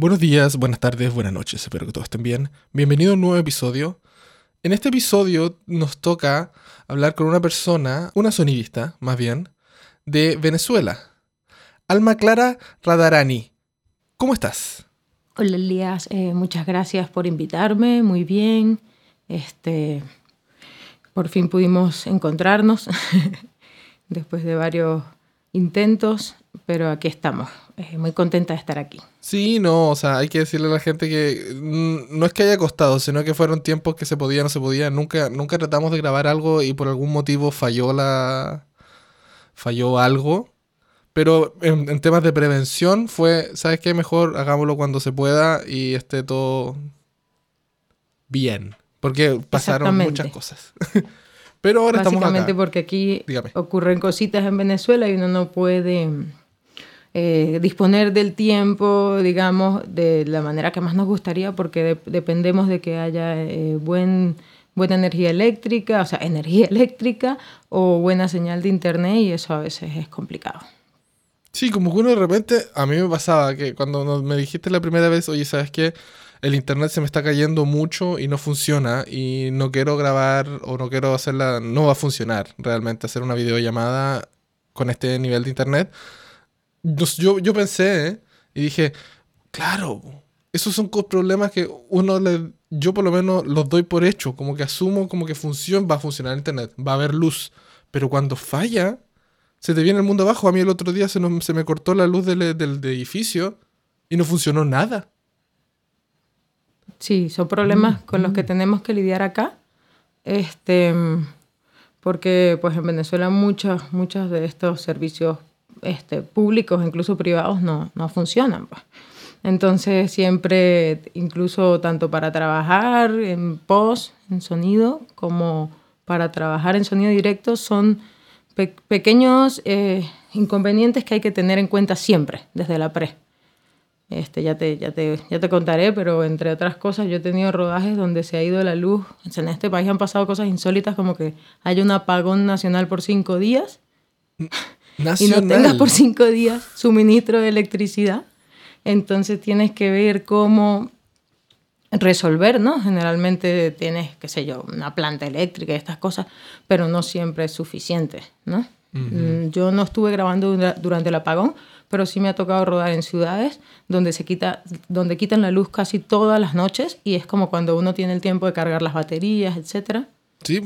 Buenos días, buenas tardes, buenas noches, espero que todos estén bien. Bienvenido a un nuevo episodio. En este episodio nos toca hablar con una persona, una sonidista más bien, de Venezuela. Alma Clara Radarani. ¿Cómo estás? Hola Elías, eh, muchas gracias por invitarme, muy bien. Este, por fin pudimos encontrarnos después de varios intentos, pero aquí estamos. Eh, muy contenta de estar aquí. Sí, no, o sea, hay que decirle a la gente que mm, no es que haya costado, sino que fueron tiempos que se podía, no se podía. Nunca, nunca tratamos de grabar algo y por algún motivo falló la. falló algo. Pero en, en temas de prevención fue, ¿sabes qué? Mejor hagámoslo cuando se pueda y esté todo bien. Porque pasaron muchas cosas. Pero ahora estamos acá. Básicamente porque aquí ocurren cositas en Venezuela y uno no puede eh, disponer del tiempo, digamos, de la manera que más nos gustaría porque dependemos de que haya eh, buen, buena energía eléctrica, o sea, energía eléctrica o buena señal de internet y eso a veces es complicado. Sí, como que uno de repente, a mí me pasaba que cuando me dijiste la primera vez, oye, ¿sabes qué? El internet se me está cayendo mucho y no funciona y no quiero grabar o no quiero hacerla, no va a funcionar realmente hacer una videollamada con este nivel de internet yo, yo pensé ¿eh? y dije, claro, esos son problemas que uno le, yo por lo menos los doy por hecho, como que asumo como que funciona, va a funcionar internet, va a haber luz, pero cuando falla, se te viene el mundo abajo. A mí el otro día se, se me cortó la luz del, del, edificio y no funcionó nada. Sí, son problemas con los que tenemos que lidiar acá. Este, porque pues en Venezuela muchos, muchos de estos servicios este, públicos, incluso privados, no, no funcionan. Pues. Entonces siempre, incluso tanto para trabajar en post, en sonido, como para trabajar en sonido directo, son pequeños eh, inconvenientes que hay que tener en cuenta siempre, desde la pre. Este, ya, te, ya, te, ya te contaré, pero entre otras cosas yo he tenido rodajes donde se ha ido la luz. En este país han pasado cosas insólitas como que hay un apagón nacional por cinco días. y no tengas por cinco días suministro de electricidad, entonces tienes que ver cómo resolver, ¿no? Generalmente tienes, qué sé yo, una planta eléctrica y estas cosas, pero no siempre es suficiente, ¿no? Mm, yo no estuve grabando durante el apagón, pero sí me ha tocado rodar en ciudades donde se quita, donde quitan la luz casi todas las noches y es como cuando uno tiene el tiempo de cargar las baterías, etcétera. Sí.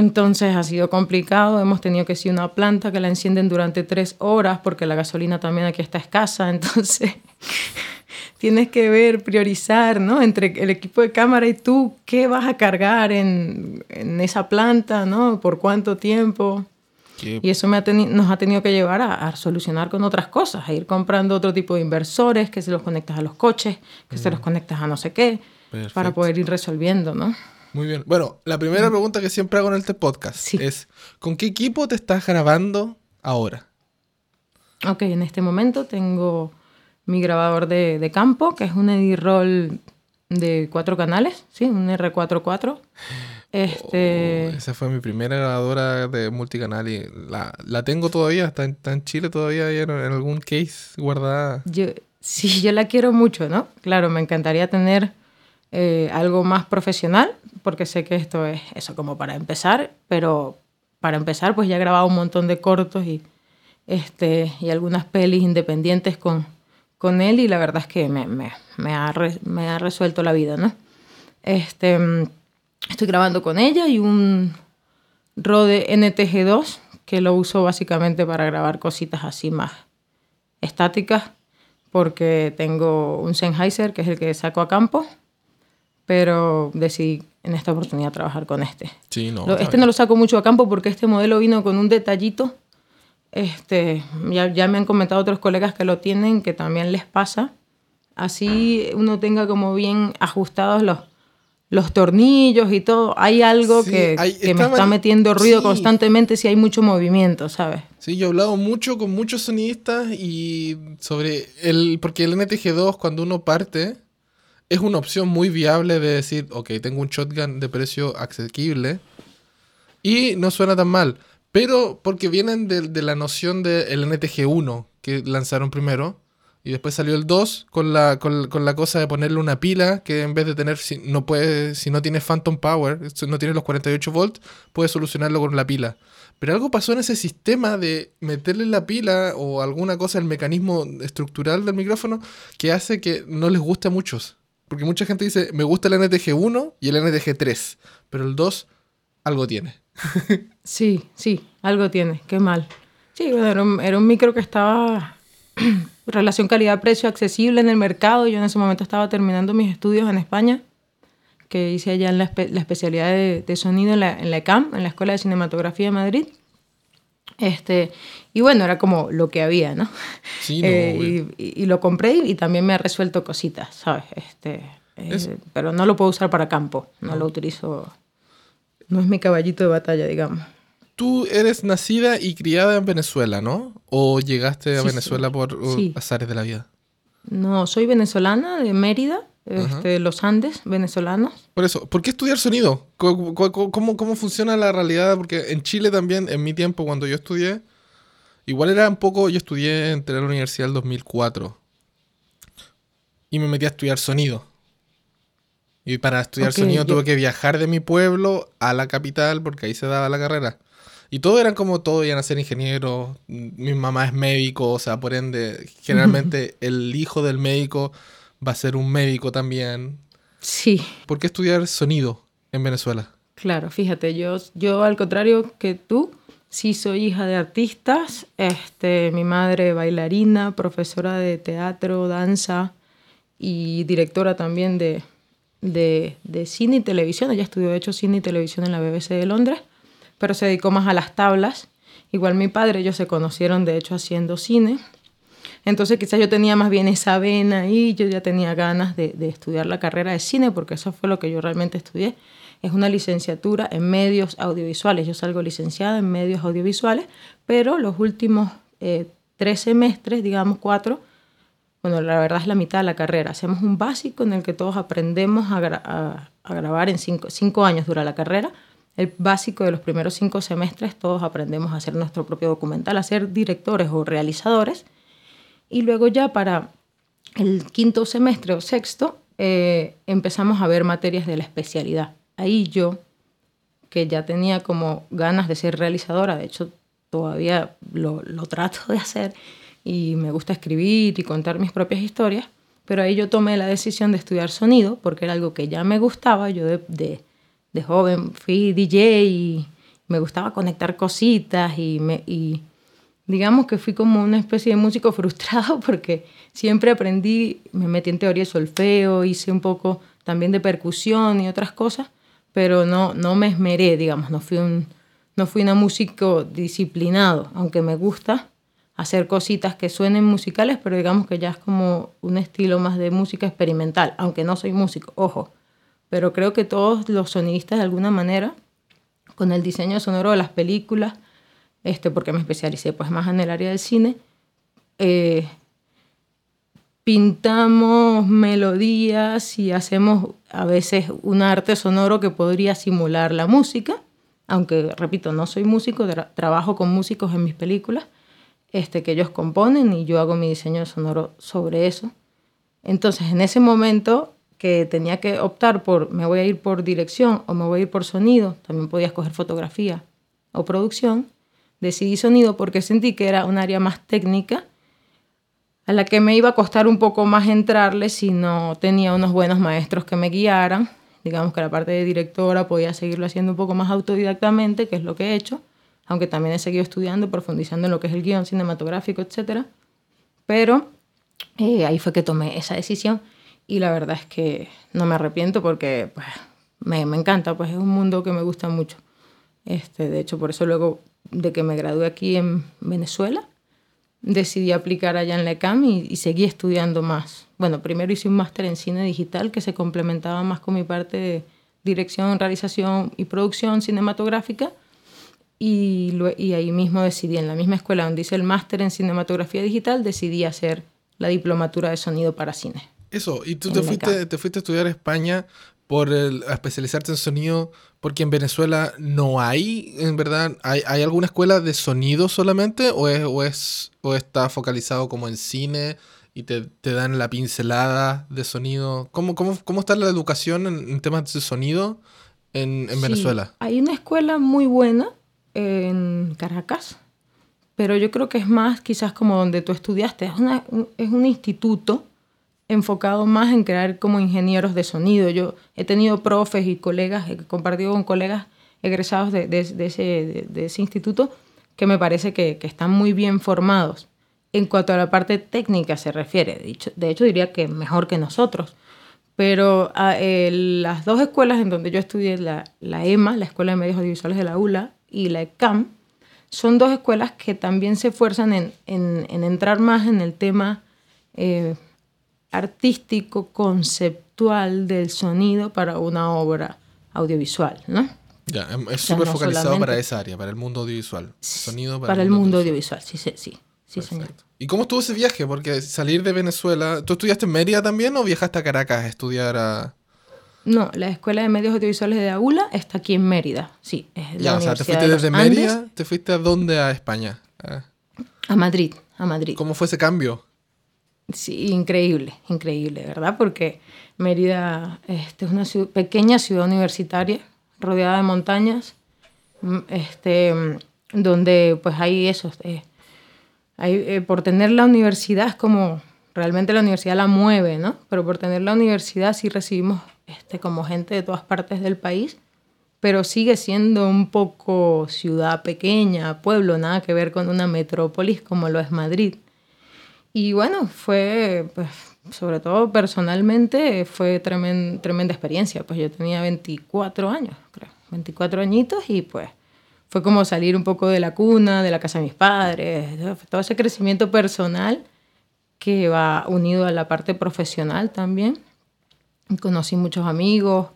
Entonces ha sido complicado, hemos tenido que ser una planta que la encienden durante tres horas porque la gasolina también aquí está escasa, entonces tienes que ver, priorizar, ¿no? Entre el equipo de cámara y tú, ¿qué vas a cargar en, en esa planta, ¿no? ¿Por cuánto tiempo? Y eso me ha nos ha tenido que llevar a, solucionar con otras cosas, a ir comprando otro tipo de inversores, que se los conectas a los coches, que se los conectas a no sé qué, para poder ir resolviendo, ¿no? Muy bien. Bueno, la primera mm. pregunta que siempre hago en este podcast es, ¿con qué equipo te estás grabando ahora? Ok, en este momento tengo mi grabador de, campo, que es un Edirol de cuatro canales, ¿sí? Un R44. Este... Oh, esa fue mi primera grabadora de multicanal y la, tengo todavía, está en, en Chile todavía en, en, algún case guardada. Yo, sí, yo la quiero mucho, ¿no? Claro, me encantaría tener eh, algo más profesional, porque sé que esto es eso como para empezar, pero para empezar pues ya he grabado un montón de cortos y, este, y algunas pelis independientes con, con él y la verdad es que me, me, ha, me ha, resuelto la vida, ¿no? Este, estoy grabando con ella y un Rode NTG2 que lo uso básicamente para grabar cositas así más estáticas porque tengo un Sennheiser que es el que saco a campo pero decidí en esta oportunidad trabajar con este. Sí, no, este no lo saco mucho a campo porque este modelo vino con un detallito. Este, ya, ya me han comentado otros colegas que lo tienen, que también les pasa. Así uno tenga como bien ajustados los, los tornillos y todo. Hay algo que, que me está metiendo ruido constantemente si hay mucho movimiento, ¿sabes? Sí, yo he hablado mucho con muchos sonidistas y sobre el... Porque el NTG2 cuando uno parte es una opción muy viable de decir, ok, tengo un shotgun de precio asequible y no suena tan mal. Pero porque vienen de, la noción del NTG1 que lanzaron primero, Y después salió el 2 con la, con, con la cosa de ponerle una pila que en vez de tener, si no, puede, si no tiene Phantom Power, no tiene los 48 volts, puede solucionarlo con la pila. Pero algo pasó en ese sistema de meterle la pila o alguna cosa, el mecanismo estructural del micrófono, que hace que no les guste a muchos. Porque mucha gente dice, me gusta el NTG 1 y el NTG 3, pero el 2 algo tiene. sí, sí, algo tiene, qué mal. Sí, era un, era un micro que estaba relación calidad-precio accesible en el mercado. Yo en ese momento estaba terminando mis estudios en España, que hice allá en la, especialidad de, sonido en la, en la ECAM, en la Escuela de Cinematografía de Madrid. Este, y bueno, era como lo que había, ¿no? Sí, eh, y, lo compré y, también me ha resuelto cositas, ¿sabes? Este, eh, pero no lo puedo usar para campo, no lo utilizo, no es mi caballito de batalla, digamos tú eres nacida y criada en Venezuela, ¿no? ¿O llegaste a Venezuela por uh, azares de la vida? No, soy venezolana de Mérida, este, los Andes, venezolanos. Por eso, ¿por qué estudiar sonido? ¿Cómo, cómo, funciona la realidad? Porque en Chile también, en mi tiempo, cuando yo estudié, igual era un poco, yo estudié en la universidad el 2004 y me metí a estudiar sonido. Y para estudiar sonido tuve que viajar de mi pueblo a la capital porque ahí se daba la carrera. Y todos eran como, todos iban a ser ingenieros. Mi mamá es médico, o sea, por ende, generalmente el hijo del médico va a ser un médico también. Sí. ¿Por qué estudiar sonido en Venezuela? Claro, fíjate, yo, yo al contrario que tú, sí soy hija de artistas. Este, mi madre bailarina, profesora de teatro, danza y directora también de, de, de cine y televisión. Ella estudió, de hecho, cine y televisión en la BBC de Londres pero se dedicó más a las tablas. Igual mi padre, ellos se conocieron de hecho haciendo cine. Entonces quizás yo tenía más bien esa vena y yo ya tenía ganas de, estudiar la carrera de cine porque eso fue lo que yo realmente estudié. Es una licenciatura en medios audiovisuales. Yo salgo licenciada en medios audiovisuales, pero los últimos eh, tres semestres, digamos cuatro, bueno, la verdad es la mitad de la carrera. Hacemos un básico en el que todos aprendemos a, grabar en cinco años dura la carrera el básico de los primeros cinco semestres, todos aprendemos a hacer nuestro propio documental, a ser directores o realizadores. Y luego ya para el quinto semestre o sexto eh, empezamos a ver materias de la especialidad. Ahí yo, que ya tenía como ganas de ser realizadora, de hecho todavía lo, lo trato de hacer y me gusta escribir y contar mis propias historias, pero ahí yo tomé la decisión de estudiar sonido porque era algo que ya me gustaba, yo de, de joven fui DJ y me gustaba conectar cositas y digamos que fui como una especie de músico frustrado porque siempre aprendí, me metí en teoría solfeo, hice un poco también de percusión y otras cosas, pero no, no me esmeré, digamos, no fui un, no fui una músico disciplinado, aunque me gusta hacer cositas que suenen musicales, pero digamos que ya es como un estilo más de música experimental, aunque no soy músico, ojo. Pero creo que todos los sonidistas de alguna manera, con el diseño sonoro de las películas, este, porque me especialicé pues más en el área del cine, eh, pintamos melodías y hacemos a veces un arte sonoro que podría simular la música, aunque repito, no soy músico, trabajo con músicos en mis películas, este, que ellos componen y yo hago mi diseño sonoro sobre eso. Entonces, en ese momento que tenía que optar por me voy a ir por dirección o me voy a ir por sonido, también podía escoger fotografía o producción, decidí sonido porque sentí que era un área más técnica a la que me iba a costar un poco más entrarle si no tenía unos buenos maestros que me guiaran. Digamos que la parte de directora podía seguirlo haciendo un poco más autodidactamente, que es lo que he hecho, aunque también he seguido estudiando, profundizando en lo que es el guion cinematográfico, etc. Pero eh, ahí fue que tomé esa decisión y la verdad es que no me arrepiento porque pues, me, me, encanta, pues es un mundo que me gusta mucho. Este, de hecho, por eso luego de que me gradué aquí en Venezuela, decidí aplicar allá en la ECAM y, y seguí estudiando más. Bueno, primero hice un máster en cine digital que se complementaba más con mi parte de dirección, realización y producción cinematográfica. Y, y ahí mismo decidí, en la misma escuela donde hice el máster en cinematografía digital, decidí hacer la diplomatura de sonido para cine. Eso, y tú te fuiste, te fuiste a estudiar a España por el, a especializarte en sonido, porque en Venezuela no hay, en verdad, ¿hay, hay alguna escuela de sonido solamente o, es, o, es, o está focalizado como en cine y te, te dan la pincelada de sonido. ¿Cómo, cómo, cómo está la educación en, en temas de sonido en, en Sí, Venezuela? Hay una escuela muy buena en Caracas, pero yo creo que es más quizás como donde tú estudiaste. Es, una- un- es un instituto enfocado más en crear como ingenieros de sonido. Yo he tenido profes y colegas, he compartido con colegas egresados de, de- de ese, de- ese instituto que me parece que, que están muy bien formados. En cuanto a la parte técnica se refiere, hecho, de hecho diría que mejor que nosotros. Pero ah, eh, las dos escuelas en donde yo estudié, la, la EMA, la Escuela de Medios Audiovisuales de la ULA, y la ECAM, son dos escuelas que también se esfuerzan en, en- en entrar más en el tema eh, artístico, conceptual del sonido para una obra audiovisual, ¿no? Ya, em- es súper no focalizado solamente- para esa área, para el mundo audiovisual. Sonido Para, el mundo audiovisual, sí, sí, sí, sí señor. ¿Y cómo estuvo ese viaje? Porque salir de Venezuela. ¿Tú estudiaste en Mérida también o viajaste a Caracas a estudiar a.? No, la Escuela de Medios Audiovisuales de AULA está aquí en Mérida, sí. Es la Ya, o sea, te fuiste de desde Andes Mérida, ¿te fuiste a dónde? A España. Ah, A Madrid, a Madrid. ¿Cómo fue ese cambio? Sí, increíble, increíble, ¿verdad? Porque Mérida este, es una ciu- pequeña ciudad universitaria rodeada de montañas, mm, este, mm, donde pues hay eso. eh, hay, eh, por tener la universidad es como, realmente la universidad la mueve, ¿no? Pero por tener la universidad sí recibimos este, como gente de todas partes del país, pero sigue siendo un poco ciudad pequeña, pueblo, nada que ver con una metrópolis como lo es Madrid. Y bueno, fue, pues, sobre todo personalmente, fue tremen- tremenda experiencia. Pues yo tenía 24 años, creo, 24 añitos y pues fue como salir un poco de la cuna, de la casa de mis padres, todo ese crecimiento personal que va unido a la parte profesional también. Conocí muchos amigos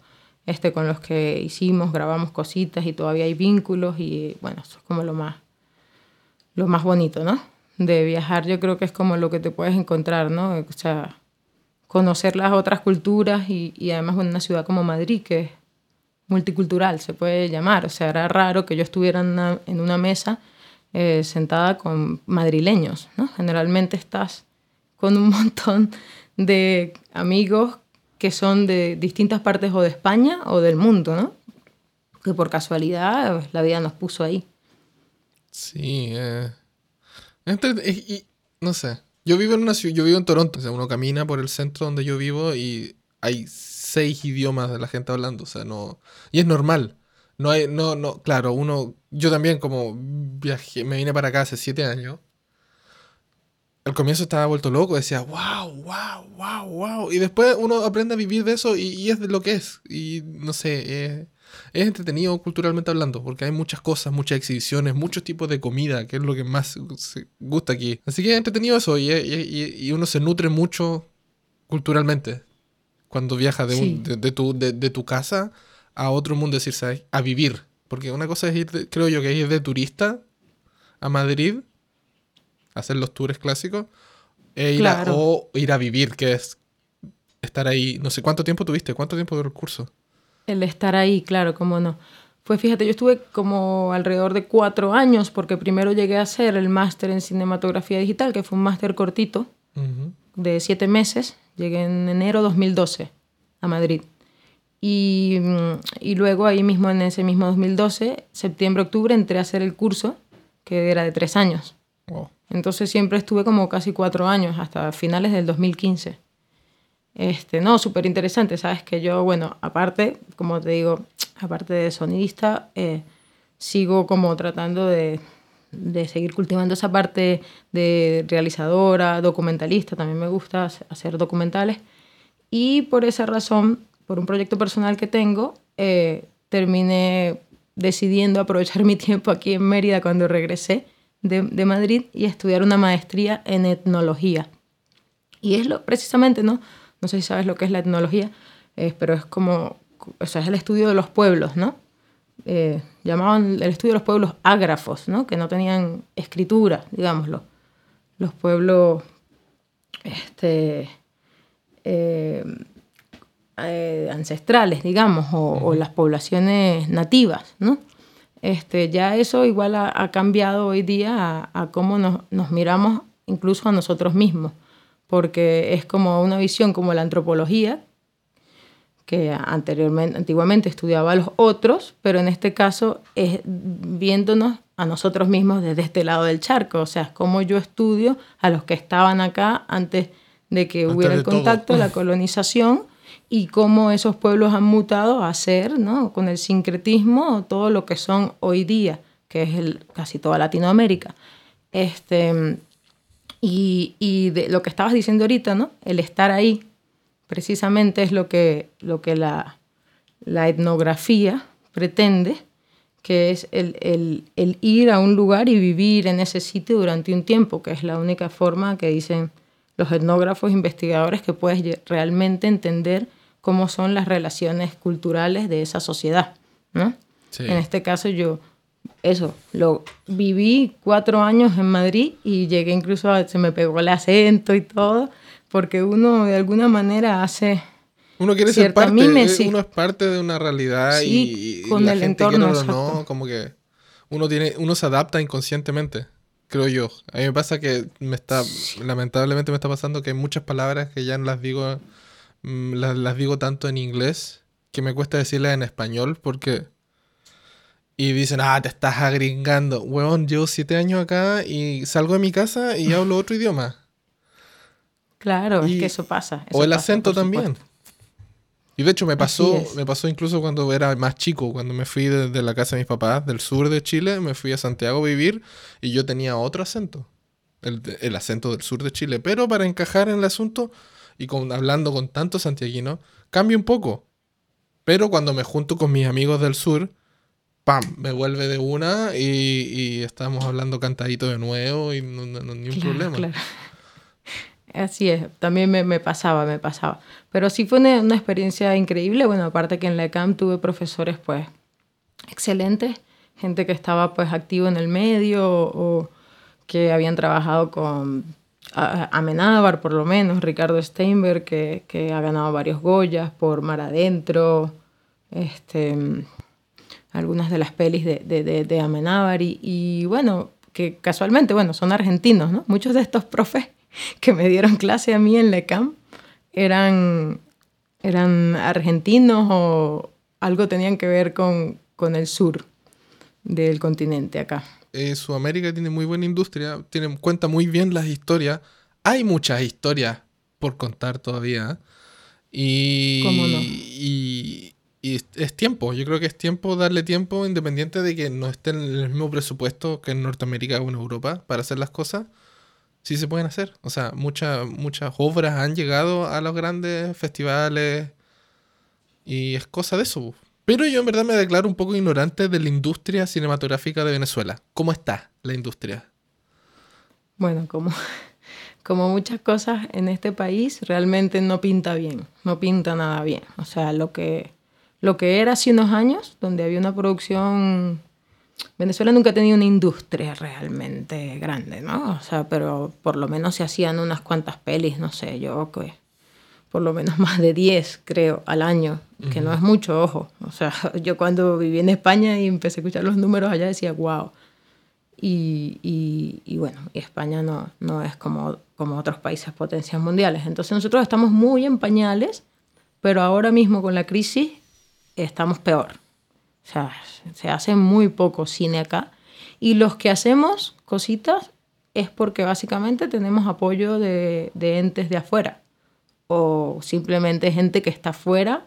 este, con los que hicimos, grabamos cositas y todavía hay vínculos y bueno, eso es como lo más, lo más bonito, ¿no? De viajar yo creo que es como lo que te puedes encontrar, ¿no? O sea, conocer las otras culturas y, y además en una ciudad como Madrid que es multicultural, se puede llamar. O sea, era raro que yo estuviera en una, mesa eh, sentada con madrileños, ¿no? Generalmente estás con un montón de amigos que son de distintas partes o de España o del mundo, ¿no? Que por casualidad pues, la vida nos puso ahí. Sí, eh. Y, no sé. Yo vivo en una ciudad, yo vivo en Toronto. O sea, uno camina por el centro donde yo vivo y hay seis idiomas de la gente hablando. O sea, no. Y es normal. No hay, no, no, claro, uno. Yo también, como viajé, me vine para acá hace siete años. Al comienzo estaba vuelto loco, decía, wow, wow, wow, wow. Y después uno aprende a vivir de eso y, y es de lo que es. Y no sé, eh, es entretenido culturalmente hablando, porque hay muchas cosas, muchas exhibiciones, muchos tipos de comida, que es lo que más se gusta aquí. Así que es entretenido eso y, y- y- uno se nutre mucho culturalmente cuando viaja de, un- Sí. de, de tu, de, de tu casa a otro mundo, decir, ¿sabes? A vivir. Porque una cosa es ir, creo yo, que es ir de turista a Madrid, hacer los tours clásicos, e ir a- Claro. o ir a vivir, que es estar ahí. No sé, ¿cuánto tiempo tuviste? ¿Cuánto tiempo duró el curso? El estar ahí, claro, cómo no. Pues fíjate, yo estuve como alrededor de cuatro años, porque primero llegué a hacer el máster en cinematografía digital, que fue un máster cortito de siete meses. Llegué en enero 2012 a Madrid. Y, mm, y luego ahí mismo, en ese mismo 2012, septiembre-octubre, entré a hacer el curso, que era de tres años. Wow. Entonces siempre estuve como casi cuatro años, hasta finales del 2015. Este, no, súper interesante, sabes que yo, bueno, aparte, como te digo, aparte de sonidista, eh, sigo como tratando de, de seguir cultivando esa parte de realizadora, documentalista, también me gusta hace- hacer documentales. Y por esa razón, por un proyecto personal que tengo, eh, terminé decidiendo aprovechar mi tiempo aquí en Mérida cuando regresé de, de Madrid y estudiar una maestría en etnología. Y es lo, precisamente, ¿no? No sé si sabes lo que es la etnología, eh, pero es como, o sea, es el estudio de los pueblos, ¿no? Eh, llamaban el estudio de los pueblos ágrafos, ¿no? Que no tenían escritura, digámoslo. Los pueblos, este, eh, ancestrales, digamos, o, o las poblaciones nativas, ¿no? Este, ya eso igual ha, ha cambiado hoy día a, a cómo nos, nos miramos incluso a nosotros mismos, porque es como una visión como la antropología, que anteriormente, antiguamente estudiaba a los otros, pero en este caso es viéndonos a nosotros mismos desde este lado del charco, o sea, es como yo estudio a los que estaban acá antes de que hubiera el contacto, la colonización, y cómo esos pueblos han mutado a ser, ¿no? con el sincretismo, todo lo que son hoy día, que es el, casi toda Latinoamérica. Este, y, y de lo que estabas diciendo ahorita, ¿no? el estar ahí, precisamente es lo que, lo que la, la etnografía pretende, que es el, el, el, ir a un lugar y vivir en ese sitio durante un tiempo, que es la única forma que dicen los etnógrafos investigadores que puedes realmente entender cómo son las relaciones culturales de esa sociedad. ¿no? En este caso yo, eso, lo viví cuatro años en Madrid y llegué incluso a, se me pegó el acento y todo, porque uno de alguna manera hace... Uno quiere ser parte, uno es parte de una realidad y, con el entorno, no, como que uno tiene, uno se adapta inconscientemente, creo yo. A mí me pasa que me está, lamentablemente me está pasando que hay muchas palabras que ya no las digo, mm, las, las digo tanto en inglés que me cuesta decirlas en español porque y dicen, ah, te estás agringando. Weón, llevo siete años acá y salgo de mi casa y hablo otro idioma. Claro, es que eso pasa. o el acento también. Y de hecho me pasó, me pasó incluso cuando era más chico, cuando me fui de, la casa de mis papás del sur de Chile, me fui a Santiago a vivir y yo tenía otro acento, el, acento del sur de Chile. Pero para encajar en el asunto y con, hablando con tanto santiaguino, cambia un poco. Pero cuando me junto con mis amigos del sur, ¡pam! Me vuelve de una y, estamos hablando cantadito de nuevo y no, no, ni un problema. Claro. Así es, también me, me, pasaba, me pasaba. Pero sí fue una, una, experiencia increíble. Bueno, aparte que en la ECAM tuve profesores pues excelentes, gente que estaba pues activo en el medio o, que habían trabajado con Amenábar por lo menos, Ricardo Steinberg que, que, ha ganado varios Goyas por Mar Adentro, este, algunas de las pelis de, de, de, Amenábar y, y bueno, que casualmente, bueno, son argentinos, ¿no? Muchos de estos profes que me dieron clase a mí en LECAM eran, eran argentinos o algo tenían que ver con, con el sur del continente acá. Eh, Sudamérica tiene muy buena industria, tiene, cuenta muy bien las historias. Hay muchas historias por contar todavía. Y, ¿Cómo no? y, y es tiempo, yo creo que es tiempo darle tiempo independiente de que no esté en el mismo presupuesto que en Norteamérica o en Europa para hacer las cosas sí se pueden hacer. O sea, muchas muchas obras han llegado a los grandes festivales y es cosa de eso. Pero yo en verdad me declaro un poco ignorante de la industria cinematográfica de Venezuela. ¿Cómo está la industria? Bueno, como, como muchas cosas en este país, realmente no pinta bien, no pinta nada bien. O sea, lo que, lo que era hace unos años, donde había una producción Venezuela nunca ha tenido una industria realmente grande, ¿no? O sea, pero por lo menos se hacían unas cuantas pelis, no sé, yo que por lo menos más de 10, creo, al año, que no es mucho, ojo. O sea, yo cuando viví en España y empecé a escuchar los números allá decía, wow. Y, y, y bueno, y España no, no es como, como otros países potencias mundiales. Entonces nosotros estamos muy en pañales, pero ahora mismo con la crisis estamos peor. O sea, se hace muy poco cine acá. Y los que hacemos cositas es porque básicamente tenemos apoyo de, de entes de afuera. O simplemente gente que está afuera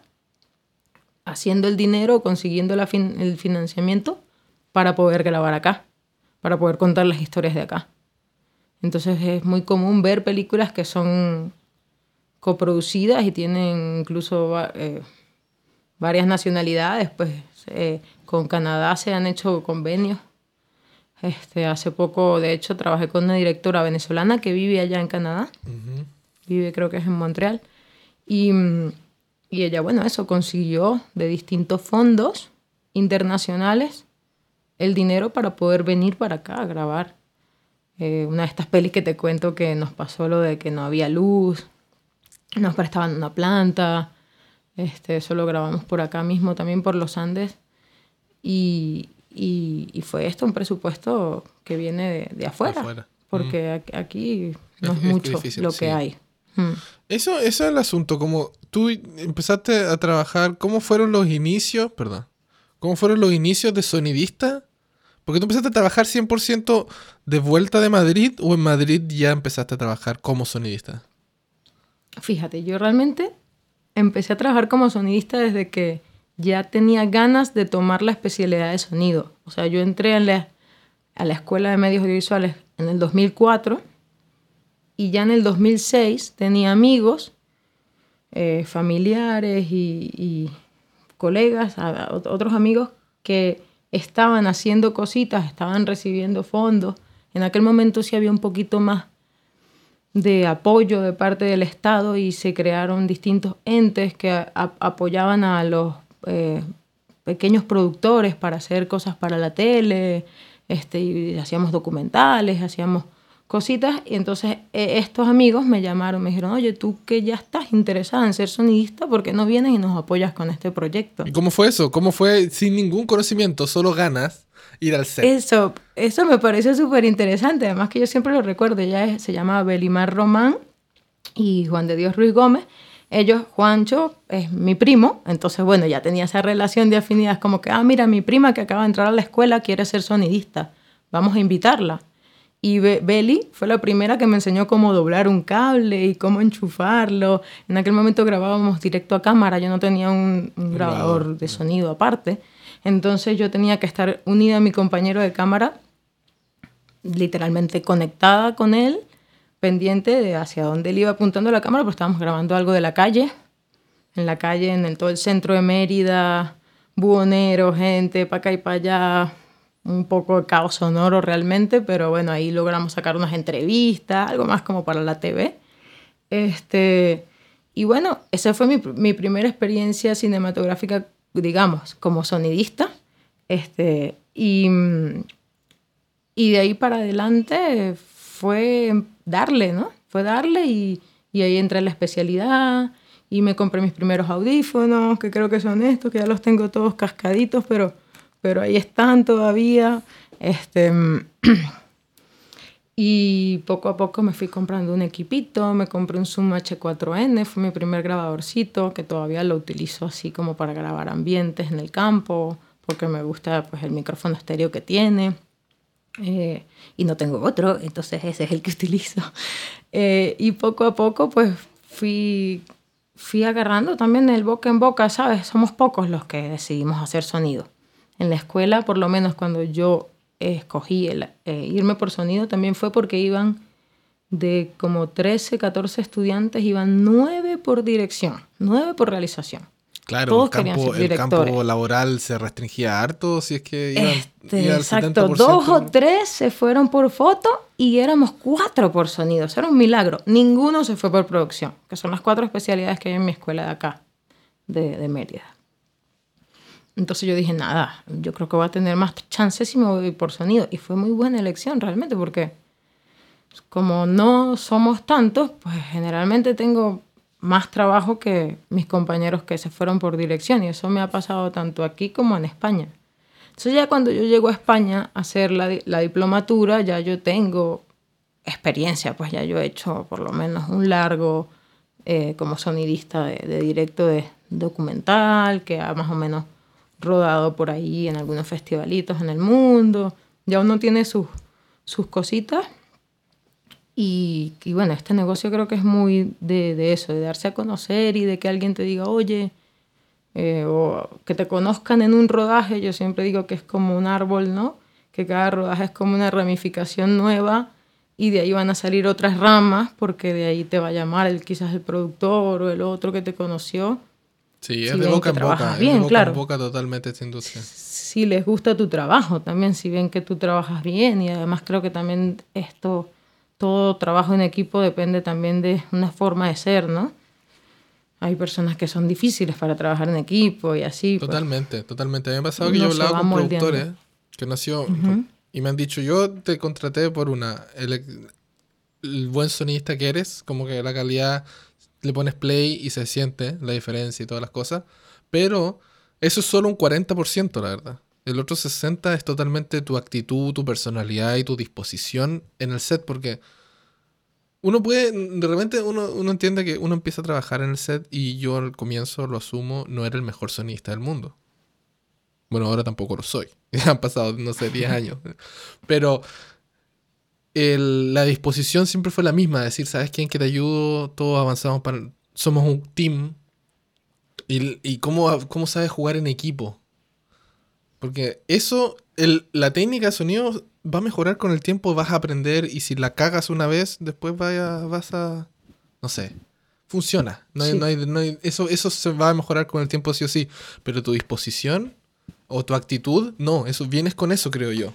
haciendo el dinero, consiguiendo la el financiamiento para poder grabar acá, para poder contar las historias de acá. Entonces es muy común ver películas que son coproducidas y tienen incluso eh, varias nacionalidades, pues eh, con Canadá se han hecho convenios. Este, hace poco, de hecho, trabajé con una directora venezolana que vive allá en Canadá. Vive, creo que es en Montreal. Y, y, ella, bueno, eso consiguió de distintos fondos internacionales el dinero para poder venir para acá a grabar. Eh, una de estas pelis que te cuento que nos pasó lo de que no había luz, nos prestaban una planta, este, eso lo grabamos por acá mismo, también por los Andes. Y, y, fue esto un presupuesto que viene de, de afuera, Porque aquí no es, mucho lo que hay. Mm. Eso, eso es el asunto, como tú empezaste a trabajar, ¿cómo fueron los inicios? Perdón. ¿Cómo fueron los inicios de sonidista? Porque tú empezaste a trabajar 100% de vuelta de Madrid o en Madrid ya empezaste a trabajar como sonidista. Fíjate, yo realmente empecé a trabajar como sonidista desde que ya tenía ganas de tomar la especialidad de sonido. O sea, yo entré a la, a la Escuela de Medios Audiovisuales en el 2004 y ya en el 2006 tenía amigos, eh, familiares y, colegas, otros amigos que estaban haciendo cositas, estaban recibiendo fondos. En aquel momento sí había un poquito más de apoyo de parte del Estado y se crearon distintos entes que apoyaban a los eh, pequeños productores para hacer cosas para la tele, este, y hacíamos documentales, hacíamos cositas, y entonces eh, estos amigos me llamaron, me dijeron, oye, tú que ya estás interesada en ser sonidista, ¿por qué no vienes y nos apoyas con este proyecto? ¿Y cómo fue eso? ¿Cómo fue sin ningún conocimiento, solo ganas, ir al set? Eso, eso me pareció súper interesante, además que yo siempre lo recuerdo, ella se llama Belimar Román y Juan de Dios Ruiz Gómez. Ellos, Juancho es mi primo, entonces bueno, ya tenía esa relación de afinidad, como que, ah, mira, mi prima que acaba de entrar a la escuela quiere ser sonidista, vamos a invitarla. Y Be- Beli fue la primera que me enseñó cómo doblar un cable y cómo enchufarlo. En aquel momento grabábamos directo a cámara, yo no tenía un, un grabador de sonido aparte. Entonces yo tenía que estar unida a mi compañero de cámara, literalmente conectada con él, pendiente de hacia dónde él iba apuntando la cámara, porque estábamos grabando algo de la calle, en la calle, en el, todo el centro de Mérida, buhonero, gente, para acá y para allá, un poco de caos sonoro realmente, pero bueno, ahí logramos sacar unas entrevistas, algo más como para la TV. Este, y bueno, esa fue mi, mi primera experiencia cinematográfica, digamos, como sonidista. Este, y, y de ahí para adelante fue darle, ¿no? Fue darle y, y ahí entré en la especialidad y me compré mis primeros audífonos, que creo que son estos, que ya los tengo todos cascaditos, pero, pero ahí están todavía. Este, y poco a poco me fui comprando un equipito, me compré un Zoom H4n, fue mi primer grabadorcito, que todavía lo utilizo así como para grabar ambientes en el campo, porque me gusta pues, el micrófono estéreo que tiene. Eh, y no tengo otro, entonces ese es el que utilizo. Eh, y poco a poco pues fui, fui agarrando también el boca en boca, ¿sabes? Somos pocos los que decidimos hacer sonido. En la escuela, por lo menos cuando yo escogí el, eh, irme por sonido, también fue porque iban de como 13, 14 estudiantes, iban 9 por dirección, 9 por realización. Claro, Todos el campo, el laboral se restringía harto si es que iban, Este, iba exacto, 70%. dos o tres se fueron por foto y éramos cuatro por sonido. Eso era un milagro. Ninguno se fue por producción, que son las cuatro especialidades que hay en mi escuela de acá, de, de Mérida. Entonces yo dije, nada, yo creo que voy a tener más chances si me voy por sonido. Y fue muy buena elección realmente, porque como no somos tantos, pues generalmente tengo más trabajo que mis compañeros que se fueron por dirección. Y eso me ha pasado tanto aquí como en España. Entonces ya cuando yo llego a España a hacer la, la diplomatura, ya yo tengo experiencia, pues ya yo he hecho por lo menos un largo eh, como sonidista de, de directo de documental, que ha más o menos rodado por ahí en algunos festivalitos en el mundo. Ya uno tiene sus, sus cositas. Y, bueno, este negocio creo que es muy de, de eso, de darse a conocer y de que alguien te diga, oye, eh, o que te conozcan en un rodaje, yo siempre digo que es como un árbol, ¿no? Que cada rodaje es como una ramificación nueva y de ahí van a salir otras ramas porque de ahí te va a llamar el, quizás el productor o el otro que te conoció. Sí, es Si de boca en boca. trabajas es bien, de boca claro. en boca totalmente esta industria. Si les gusta tu trabajo también, si ven que tú trabajas bien y además creo que también esto, todo trabajo en equipo depende también de una forma de ser, ¿no? Hay personas que son difíciles para trabajar en equipo y así. pues. Totalmente, totalmente. A mí me ha pasado que yo he hablado con moldeando. productores que nació y me han dicho, yo te contraté por una, el, el buen sonista que eres, como que la calidad, le pones play y se siente la diferencia y todas las cosas, pero eso es solo un 40%, la verdad. El otro 60% es totalmente tu actitud, tu personalidad y tu disposición en el set, porque uno puede, de repente uno, uno entiende que uno empieza a trabajar en el set y yo al comienzo lo asumo, no era el mejor sonista del mundo. Bueno, ahora tampoco lo soy. Han pasado, no sé, 10 años. Pero la disposición siempre fue la misma. Decir, ¿sabes quién que te ayudo? Todos avanzamos para... Somos un team. ¿Y, y cómo, cómo sabes jugar en equipo? Porque eso, el, la técnica de sonido va a mejorar con el tiempo, vas a aprender y si la cagas una vez, después vaya, vas a... No sé. Funciona. No eso, eso se va a mejorar con el tiempo sí o sí. Pero tu disposición o tu actitud, no. Eso vienes con eso, creo yo.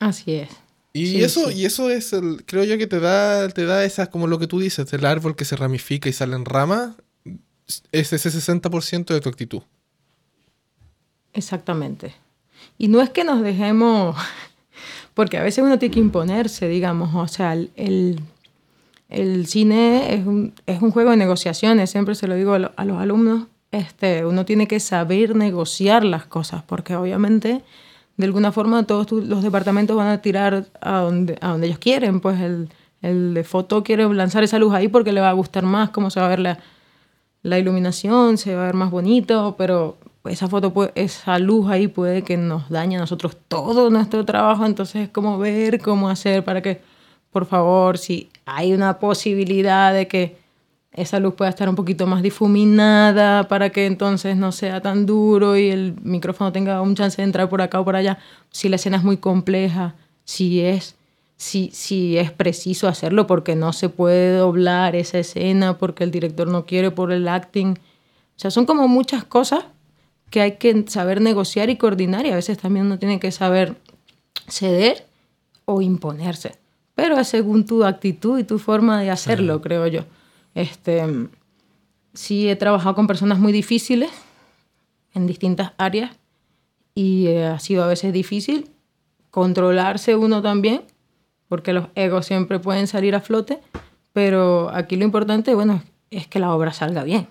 Así es. Y eso, y eso es el, creo yo que te da, te da esa, como lo que tú dices, el árbol que se ramifica y sale en rama, es ese 60% de tu actitud. Exactamente. Y no es que nos dejemos, porque a veces uno tiene que imponerse, digamos, o sea, el, el cine es un, es un, juego de negociaciones, siempre se lo digo a, a, los alumnos, este, uno tiene que saber negociar las cosas, porque obviamente de alguna forma todos los departamentos van a tirar a donde, a donde ellos quieren, pues el, el de foto quiere lanzar esa luz ahí porque le va a gustar más cómo se va a ver la, la iluminación, se va a ver más bonito, pero esa foto, esa luz ahí puede que nos dañe a nosotros todo nuestro trabajo, entonces es como ver cómo hacer para que, por favor, si hay una posibilidad de que esa luz pueda estar un poquito más difuminada para que entonces no sea tan duro y el micrófono tenga un chance de entrar por acá o por allá, si la escena es muy compleja, si es si, si es preciso hacerlo porque no se puede doblar esa escena porque el director no quiere por el acting. O sea, son como muchas cosas que hay que saber negociar y coordinar y a veces también uno tiene que saber ceder o imponerse. Pero es según tu actitud y tu forma de hacerlo, creo yo. Este, sí he trabajado con personas muy difíciles en distintas áreas y eh, ha sido a veces difícil controlarse uno también, porque los egos siempre pueden salir a flote, pero aquí lo importante, bueno, es que la obra salga bien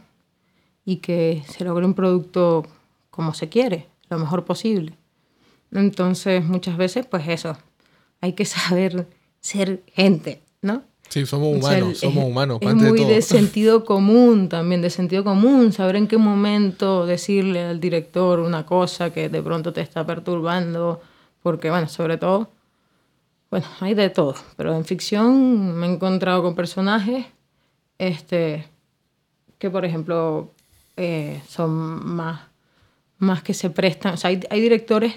y que se logre un producto como se quiere, lo mejor posible. Entonces, muchas veces, pues eso, hay que saber ser gente. Sí, somos humanos, somos humanos. Es muy de, sentido común también, de sentido común, saber en qué momento decirle al director una cosa que de pronto te está perturbando, porque bueno, sobre todo, bueno, hay de todo, pero en ficción me he encontrado con personajes este, que, por ejemplo, eh, son más más que se prestan. O sea, hay, directores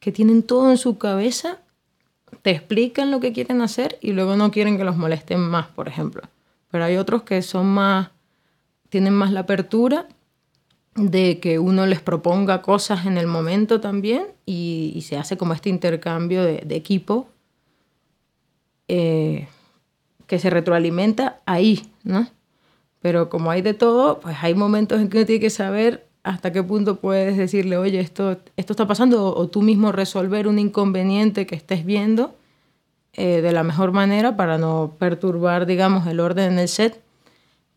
que tienen todo en su cabeza, te explican lo que quieren hacer y luego no quieren que los molesten más, por ejemplo. Pero hay otros que son más, tienen más la apertura de que uno les proponga cosas en el momento también y, se hace como este intercambio de, equipo eh, que se retroalimenta ahí, ¿no? Pero como hay de todo, pues hay momentos en que uno tiene que saber hasta qué punto puedes decirle, oye, esto, esto está pasando, o, tú mismo resolver un inconveniente que estés viendo eh, de la mejor manera para no perturbar, digamos, el orden en el set,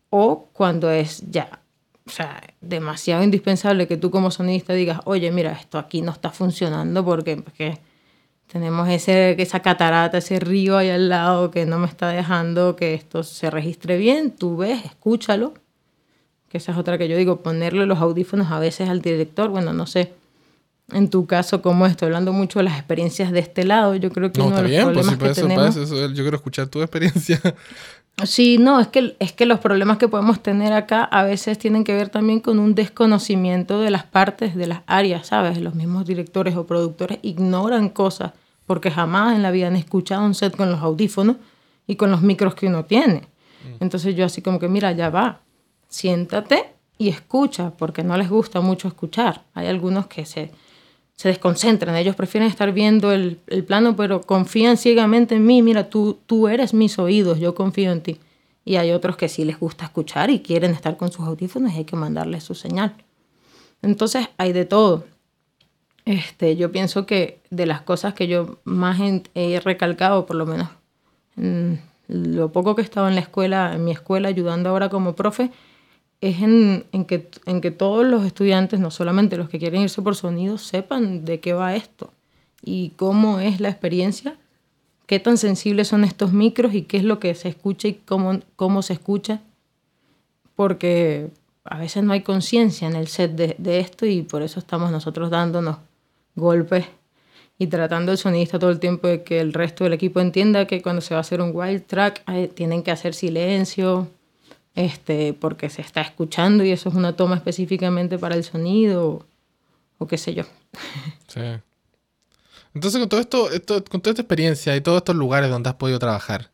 o cuando es ya, o sea, demasiado indispensable que tú como sonidista digas, oye, mira, esto aquí no está funcionando porque, porque tenemos ese, esa catarata, ese río ahí al lado que no me está dejando que esto se registre bien, tú ves, escúchalo que esa es otra que yo digo, ponerle los audífonos a veces al director, bueno, no sé, en tu caso, cómo estoy hablando mucho de las experiencias de este lado, yo creo que no, uno está de los bien, problemas pues, que eso, tenemos... eso, yo quiero escuchar tu experiencia. Sí, no, es que, es que los problemas que podemos tener acá a veces tienen que ver también con un desconocimiento de las partes, de las áreas, ¿sabes? Los mismos directores o productores ignoran cosas porque jamás en la vida han escuchado un set con los audífonos y con los micros que uno tiene. Mm. Entonces yo así como que, mira, ya va, siéntate y escucha, porque no les gusta mucho escuchar. Hay algunos que se, se desconcentran, ellos prefieren estar viendo el, el, plano, pero confían ciegamente en mí, mira, tú, tú eres mis oídos, yo confío en ti. Y hay otros que sí les gusta escuchar y quieren estar con sus audífonos y hay que mandarles su señal. Entonces hay de todo. Este, yo pienso que de las cosas que yo más he recalcado, por lo menos lo poco que he estado en la escuela, en mi escuela, ayudando ahora como profe, es en, en, que, en que todos los estudiantes, no solamente los que quieren irse por sonido, sepan de qué va esto y cómo es la experiencia qué tan sensibles son estos micros y qué es lo que se escucha y cómo, cómo se escucha, porque a veces no hay conciencia en el set de, de, esto y por eso estamos nosotros dándonos golpes y tratando el sonidista todo el tiempo de que el resto del equipo entienda que cuando se va a hacer un wild track tienen que hacer silencio, este, porque se está escuchando y eso es una toma específicamente para el sonido o, qué sé yo. Sí. Entonces, con, todo esto, esto, con toda esta experiencia y todos estos lugares donde has podido trabajar,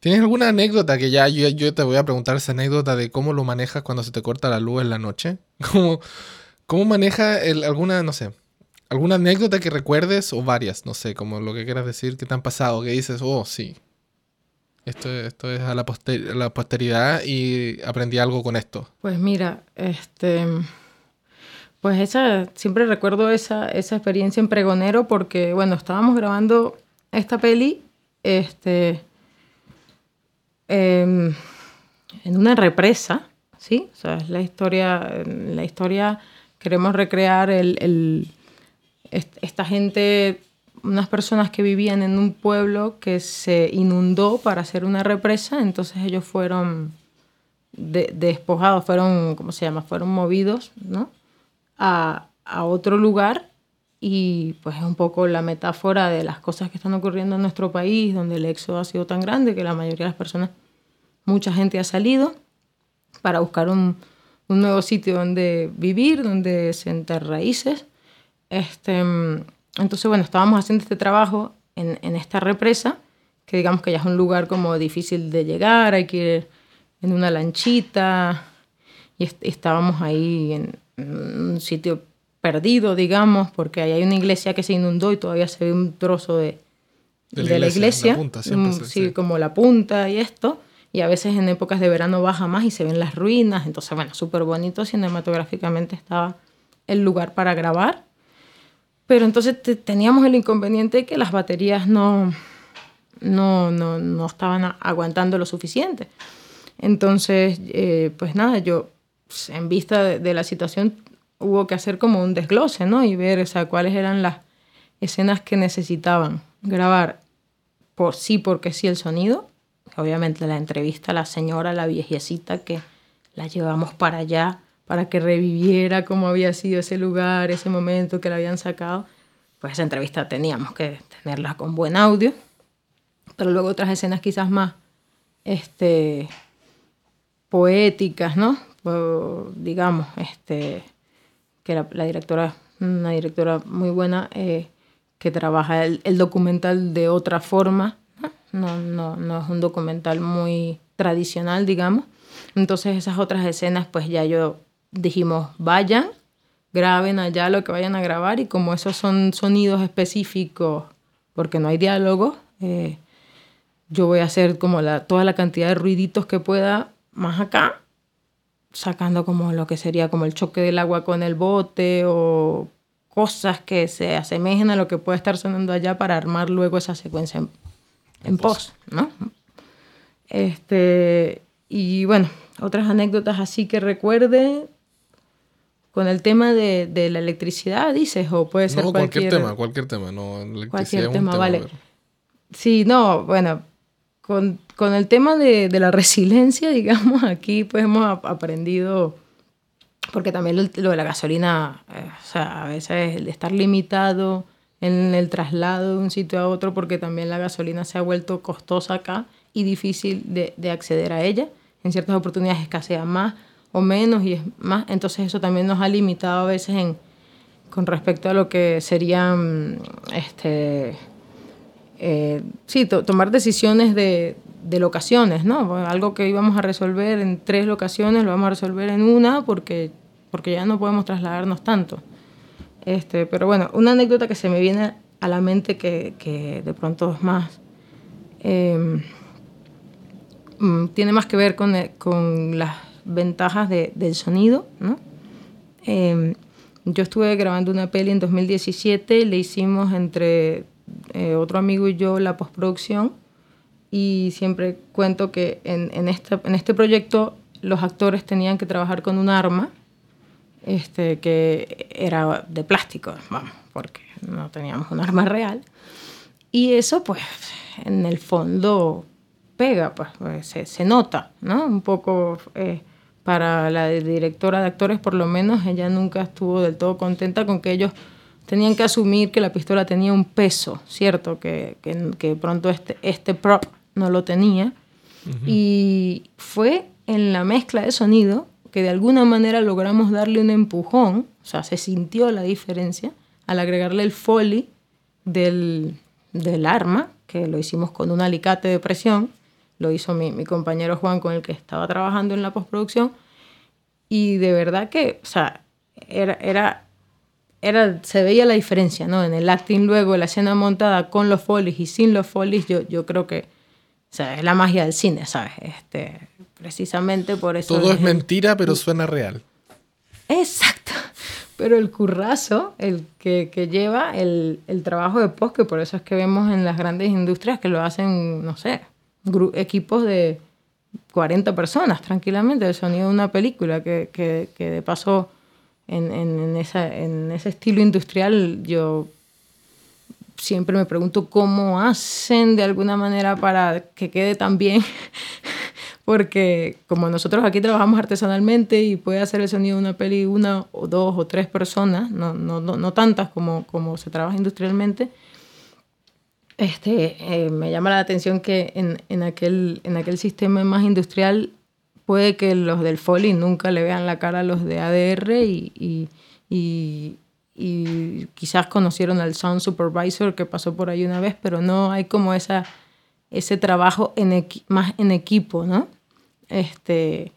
¿tienes alguna anécdota que ya yo, yo, te voy a preguntar esa anécdota de cómo lo manejas cuando se te corta la luz en la noche? ¿Cómo, cómo maneja alguna, no sé, alguna anécdota que recuerdes o varias, no sé, como lo que quieras decir, que te han pasado, que dices, oh, sí, esto, esto es a la, la posteridad y aprendí algo con esto? Pues mira, este... Pues esa, siempre recuerdo esa, esa experiencia en Pregonero porque, bueno, estábamos grabando esta peli este, em, en una represa, ¿sí? O sea, es la historia, la historia queremos recrear el, el, esta gente unas personas que vivían en un pueblo que se inundó para hacer una represa, entonces ellos fueron despojados, fueron, ¿cómo se llama? Fueron movidos, ¿no? A, a, otro lugar y pues es un poco la metáfora de las cosas que están ocurriendo en nuestro país, donde el éxodo ha sido tan grande que la mayoría de las personas, mucha gente ha salido para buscar un, un nuevo sitio donde vivir, donde sentar raíces. Este, entonces, bueno, estábamos haciendo este trabajo en, en, esta represa, que digamos que ya es un lugar como difícil de llegar, hay que ir en una lanchita, y estábamos ahí en, un sitio perdido, digamos, porque ahí hay una iglesia que se inundó y todavía se ve un trozo de, de, la iglesia. Mm, sí, como la punta y esto. Y a veces en épocas de verano baja más y se ven las ruinas. Entonces, bueno, súper bonito cinematográficamente estaba el lugar para grabar. Pero entonces teníamos el inconveniente de que las baterías no, no, no, no estaban aguantando lo suficiente. Entonces, eh, pues nada, yo pues, en vista de, la situación hubo que hacer como un desglose, ¿no? Y ver o sea, cuáles eran las escenas que necesitaban grabar por sí, porque sí el sonido. Obviamente la entrevista a la señora, la viejecita que la llevamos para allá para que reviviera cómo había sido ese lugar, ese momento que la habían sacado, pues esa entrevista teníamos que tenerla con buen audio. Pero luego otras escenas quizás más este, poéticas, ¿no? digamos, este, que la, la, directora, una directora muy buena, eh, que trabaja el, documental de otra forma, ¿no? No, no es un documental muy tradicional, digamos. Entonces esas otras escenas, pues ya yo dijimos, vayan, graben allá lo que vayan a grabar y como esos son sonidos específicos, porque no hay diálogo, eh, yo voy a hacer como la, toda la cantidad de ruiditos que pueda más acá, sacando como lo que sería como el choque del agua con el bote o cosas que se asemejen a lo que puede estar sonando allá para armar luego esa secuencia en, en post, ¿no? Este, y bueno, otras anécdotas así que recuerde, con el tema de, de, la electricidad, dices, o puede ser no, cualquier, tema, cualquier tema, no, electricidad cualquier tema, vale. Sí, no, bueno, con, con el tema de, de, la resiliencia, digamos, aquí pues hemos aprendido, porque también lo, lo de la gasolina, eh, o sea, a veces el estar limitado en el traslado de un sitio a otro, porque también la gasolina se ha vuelto costosa acá y difícil de, de acceder a ella. En ciertas oportunidades escasea más o menos y es más. Entonces eso también nos ha limitado a veces en, con respecto a lo que serían, este, eh, sí, tomar decisiones de, de, locaciones, ¿no? Algo que íbamos a resolver en tres locaciones lo vamos a resolver en una porque, porque ya no podemos trasladarnos tanto. Este, pero bueno, una anécdota que se me viene a la mente que, que de pronto es más... Eh, tiene más que ver con, con las ventajas de, del sonido, ¿no? Em, yo estuve grabando una peli en 2017, le hicimos entre eh, otro amigo y yo la postproducción y siempre cuento que en, en, esta, en este proyecto los actores tenían que trabajar con un arma este, que era de plástico, vamos, porque no teníamos un arma real. Y eso, pues, en el fondo pega, pues, pues se, se nota, ¿no? Un poco eh, para la directora de actores, por lo menos, ella nunca estuvo del todo contenta con que ellos tenían que asumir que la pistola tenía un peso, ¿cierto? Que, que, que pronto este, este prop no lo tenía. Y fue en la mezcla de sonido que de alguna manera logramos darle un empujón, o sea, se sintió la diferencia al agregarle el foley del, del arma, que lo hicimos con un alicate de presión, lo hizo mi, mi, compañero Juan con el que estaba trabajando en la postproducción, y de verdad que, o sea, era, era, era, se veía la diferencia, ¿no? En el acting luego, la escena montada con los folies y sin los folies, yo, yo creo que, o sea, es la magia del cine, ¿sabes? Este, precisamente por eso... Todo es mentira, pero suena real. Exacto. Pero el currazo, el que, que lleva el, el, trabajo de post, que por eso es que vemos en las grandes industrias que lo hacen, no sé, equipos de 40 personas tranquilamente, el sonido de una película, que, que, que de paso en, en, en, esa, en ese estilo industrial yo siempre me pregunto cómo hacen de alguna manera para que quede tan bien porque como nosotros aquí trabajamos artesanalmente y puede hacer el sonido de una peli una o dos o tres personas, no, no, no, no tantas como, como se trabaja industrialmente, este, eh, me llama la atención que en, en, aquel, en aquel sistema más industrial puede que los del Foley nunca le vean la cara a los de ADR y, y, y, y quizás conocieron al Sound Supervisor que pasó por ahí una vez, pero no hay como esa ese trabajo en más en equipo, ¿no? Este,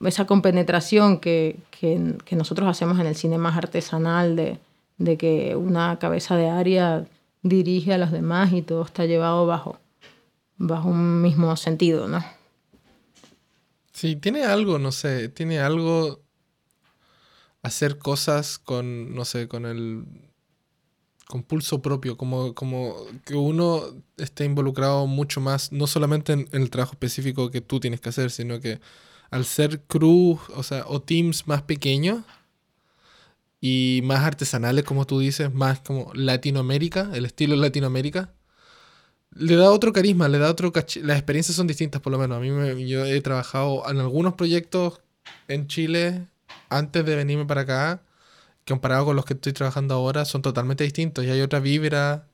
esa compenetración que, que, que, nosotros hacemos en el cine más artesanal, de, de, que una cabeza de área dirige a los demás y todo está llevado bajo, bajo un mismo sentido, ¿no? Sí, tiene algo, no sé, tiene algo hacer cosas con, no sé, con el con pulso propio, como, como que uno esté involucrado mucho más, no solamente en, en, el trabajo específico que tú tienes que hacer, sino que al ser crew, o sea, o teams más pequeños y más artesanales, como tú dices, más como Latinoamérica, el estilo Latinoamérica, le da otro carisma, le da otro las experiencias son distintas por lo menos. A mí me, yo he trabajado en algunos proyectos en Chile antes de venirme para acá comparado con los que estoy trabajando ahora, son totalmente distintos y hay otra vibra.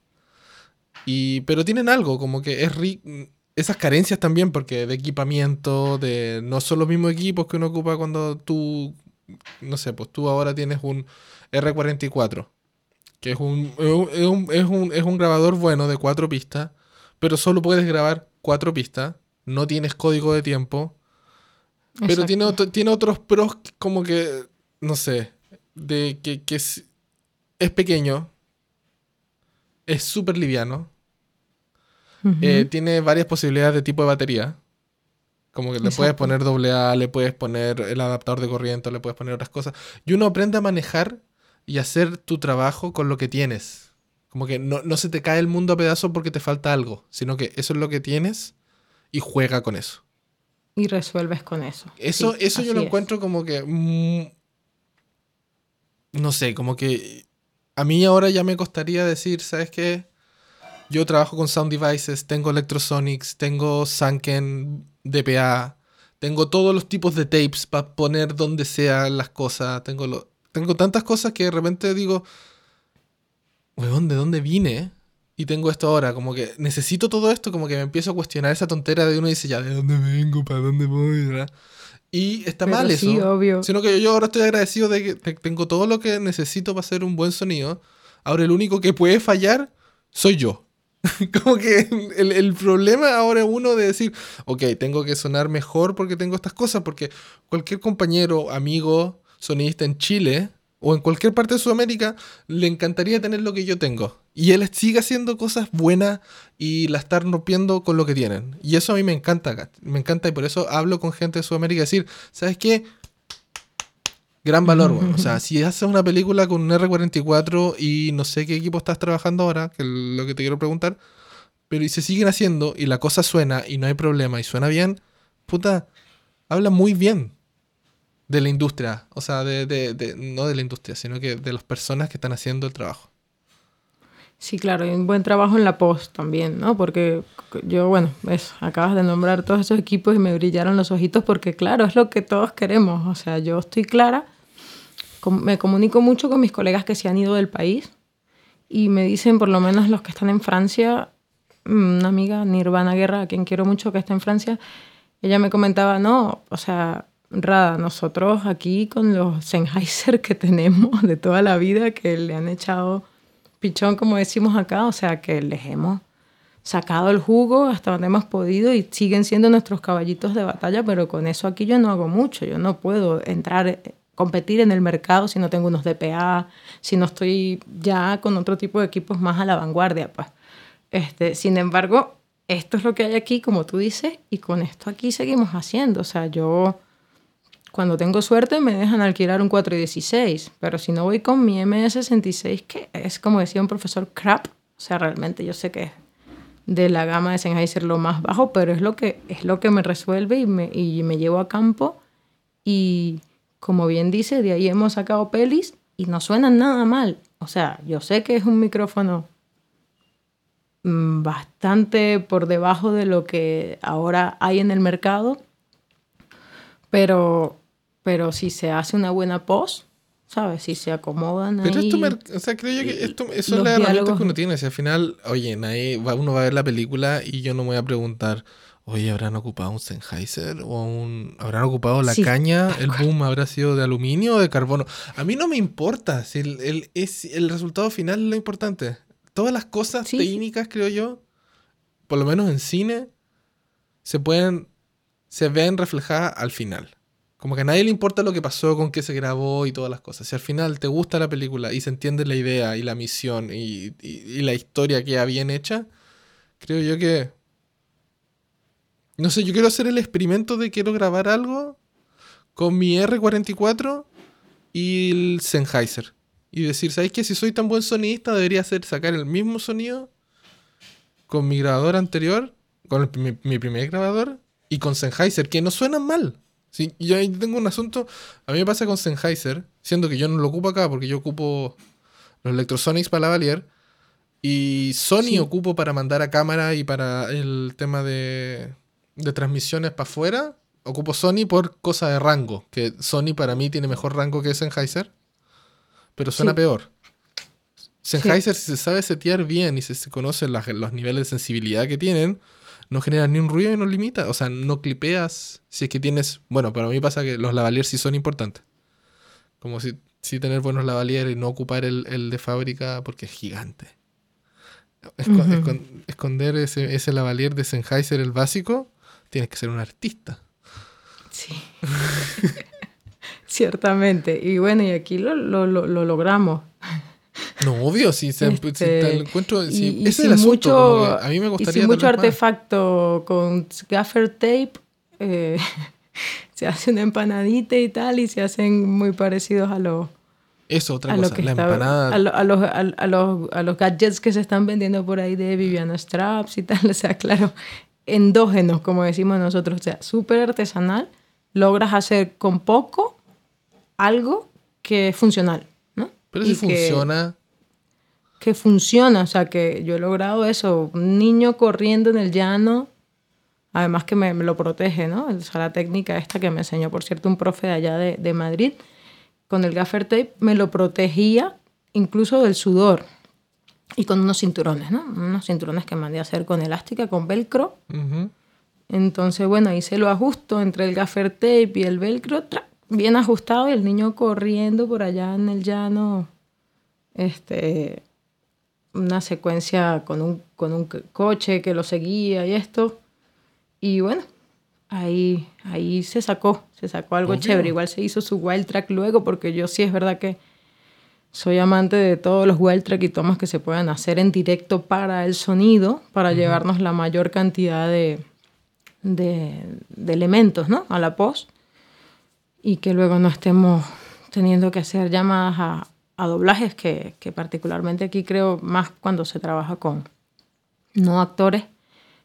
Y, pero tienen algo, como que es esas carencias también, porque de equipamiento, de no son los mismos equipos que uno ocupa cuando tú, no sé, pues tú ahora tienes un R44, que es un, es un, es un, es un grabador bueno de cuatro pistas, pero solo puedes grabar cuatro pistas, no tienes código de tiempo, pero tiene, tiene otros pros como que, no sé, de que, que es, es, pequeño, es súper liviano, uh -huh. eh, tiene varias posibilidades de tipo de batería. Como que le Exacto. puedes poner doble A, le puedes poner el adaptador de corriente, le puedes poner otras cosas. Y uno aprende a manejar y hacer tu trabajo con lo que tienes. Como que no, no se te cae el mundo a pedazos porque te falta algo, sino que eso es lo que tienes y juega con eso. Y resuelves con eso. Eso, sí, eso yo lo es. encuentro como que mm, no sé, como que a mí ahora ya me costaría decir, ¿sabes qué? Yo trabajo con Sound Devices, tengo Electrosonics, tengo Sanken DPA, tengo todos los tipos de tapes para poner donde sea las cosas, tengo, lo, tengo tantas cosas que de repente digo, weón, ¿de dónde vine? Y tengo esto ahora, como que necesito todo esto, como que me empiezo a cuestionar esa tontera de uno y dice, ya, ¿de dónde vengo? ¿Para dónde voy? ¿verdad? Y está Pero mal sí, eso. obvio. Sino que yo ahora estoy agradecido de que tengo todo lo que necesito para hacer un buen sonido. Ahora el único que puede fallar soy yo. Como que el, el, problema ahora es uno de decir, ok, tengo que sonar mejor porque tengo estas cosas, porque cualquier compañero, amigo, sonidista en Chile o en cualquier parte de Sudamérica le encantaría tener lo que yo tengo. Y él sigue haciendo cosas buenas y la están rompiendo con lo que tienen. Y eso a mí me encanta, me encanta y por eso hablo con gente de Sudamérica y decir, ¿sabes qué? Gran valor, bueno. O sea, si haces una película con un R44 y no sé qué equipo estás trabajando ahora, que es lo que te quiero preguntar, pero y se siguen haciendo y la cosa suena y no hay problema y suena bien, puta, habla muy bien de la industria. O sea, de, de, de, no de la industria, sino que de las personas que están haciendo el trabajo. Sí, claro, y un buen trabajo en la post también, ¿no? Porque yo, bueno, eso, acabas de nombrar todos esos equipos y me brillaron los ojitos porque, claro, es lo que todos queremos. O sea, yo estoy clara, me comunico mucho con mis colegas que se han ido del país y me dicen, por lo menos los que están en Francia, mm, una amiga, Nirvana Guerra, a quien quiero mucho, que está en Francia, ella me comentaba, no, o sea, Rada, nosotros aquí con los Sennheiser que tenemos de toda la vida, que le han echado pichón, como decimos acá, o sea que les hemos sacado el jugo hasta donde hemos podido y siguen siendo nuestros caballitos de batalla, pero con eso aquí yo no hago mucho, yo no puedo entrar, competir en el mercado si no tengo unos DPA, si no estoy ya con otro tipo de equipos más a la vanguardia. Pues. Este, sin embargo, esto es lo que hay aquí, como tú dices, y con esto aquí seguimos haciendo. O sea, yo cuando tengo suerte me dejan alquilar un 416, pero si no voy con mi MS66, que es como decía un profesor crap, o sea, realmente yo sé que es de la gama de Sennheiser lo más bajo, pero es lo que, es lo que me resuelve y me, y me llevo a campo. Y como bien dice, de ahí hemos sacado pelis y no suenan nada mal. O sea, yo sé que es un micrófono mm, bastante por debajo de lo que ahora hay en el mercado, pero pero si se hace una buena post, ¿sabes? Si se acomodan Pero ahí, esto, o sea, creo yo que esto, eso es la herramienta que uno tiene. Si al final, oye, nadie, uno va a ver la película y yo no me voy a preguntar, oye, ¿habrán ocupado un Sennheiser? ¿O un, ¿Habrán ocupado la caña? ¿El boom habrá sido de aluminio o de carbono? A mí no me importa. Si el, el, es, el resultado final es lo importante. Todas las cosas técnicas, creo yo, por lo menos en cine, se pueden, se ven reflejadas al final. Como que a nadie le importa lo que pasó, con qué se grabó y todas las cosas. Si al final te gusta la película y se entiende la idea y la misión y, la historia que bien hecha, creo yo que... No sé, yo quiero hacer el experimento de quiero grabar algo con mi R44 y el Sennheiser. Y decir, ¿sabes qué? Si soy tan buen sonidista, debería hacer sacar el mismo sonido con mi grabador anterior, con mi, mi primer grabador, y con Sennheiser, que no suenan mal. Sí, yo ahí tengo un asunto. A mí me pasa con Sennheiser, siendo que yo no lo ocupo acá porque yo ocupo los Electrosonics para la Valier. Y Sony ocupo para mandar a cámara y para el tema de, de transmisiones para afuera. Ocupo Sony por cosa de rango. Que Sony para mí tiene mejor rango que Sennheiser. Pero suena peor. Sennheiser, si se sabe setear bien y se, conocen los niveles de sensibilidad que tienen, no genera ni un ruido y no limita. O sea, no clipeas si es que tienes. Bueno, para mí pasa que los lavaliers sí son importantes. Como si, si tener buenos lavaliers y no ocupar el, de fábrica porque es gigante. esconder ese, ese lavalier de Sennheiser, el básico, tienes que ser un artista. Sí. Ciertamente. Y bueno, y aquí lo, lo, lo logramos. No, obvio, si, se, este, encuentro. Si, ese es el mucho, a mí me gustaría. Y mucho artefacto con gaffer tape, eh, se hace una empanadita y tal, y se hacen muy parecidos a los. Eso, otra cosa, la empanada. A, a, los, a, los, a los gadgets que se están vendiendo por ahí de Viviana Straps y tal. O sea, claro, endógenos, como decimos nosotros. O sea, súper artesanal. Logras hacer con poco algo que es funcional. ¿no? Pero si funciona que funciona, o sea, que yo he logrado eso, un niño corriendo en el llano, además que me, lo protege, ¿no? O sea, la técnica esta que me enseñó, por cierto, un profe de allá de, de Madrid, con el gaffer tape, me lo protegía incluso del sudor y con unos cinturones, ¿no? Unos cinturones que mandé a hacer con elástica, con velcro. Entonces, bueno, ahí se lo ajusto entre el gaffer tape y el velcro, bien ajustado y el niño corriendo por allá en el llano, este, una secuencia con un, con un coche que lo seguía y esto. Y bueno, ahí, ahí se sacó, se sacó algo chévere. Igual se hizo su wild track luego, porque yo sí es verdad que soy amante de todos los wild track y tomas que se puedan hacer en directo para el sonido, para llevarnos la mayor cantidad de, de, de elementos ¿no? a la post y que luego no estemos teniendo que hacer llamadas a, a doblajes que, que, particularmente aquí creo más cuando se trabaja con no actores,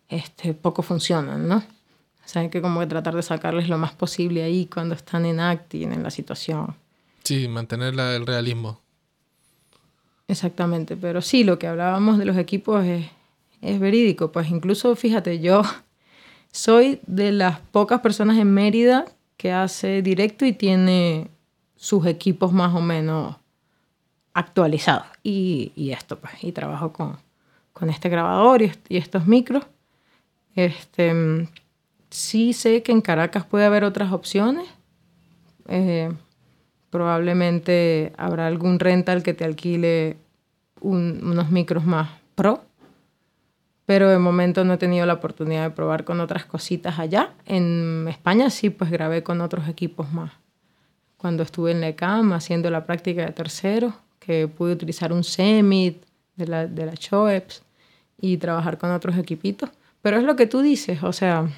este, poco funcionan, ¿no? O sea, hay que como que tratar de sacarles lo más posible ahí cuando están en acting, en la situación. Sí, mantener el realismo. Exactamente, pero sí, lo que hablábamos de los equipos es, es verídico. Pues incluso, fíjate, yo soy de las pocas personas en Mérida que hace directo y tiene sus equipos más o menos actualizados. Y, y esto, pues, y trabajo con, con este grabador y, y, estos micros. Este, sí sé que en Caracas puede haber otras opciones. Eh, probablemente habrá algún rental que te alquile unos micros más pro, pero de momento no he tenido la oportunidad de probar con otras cositas allá. En España sí, pues grabé con otros equipos más. Cuando estuve en la ECAM haciendo la práctica de tercero, que pude utilizar un Semit de la, de la Choeps y trabajar con otros equipitos. Pero es lo que tú dices, o sea,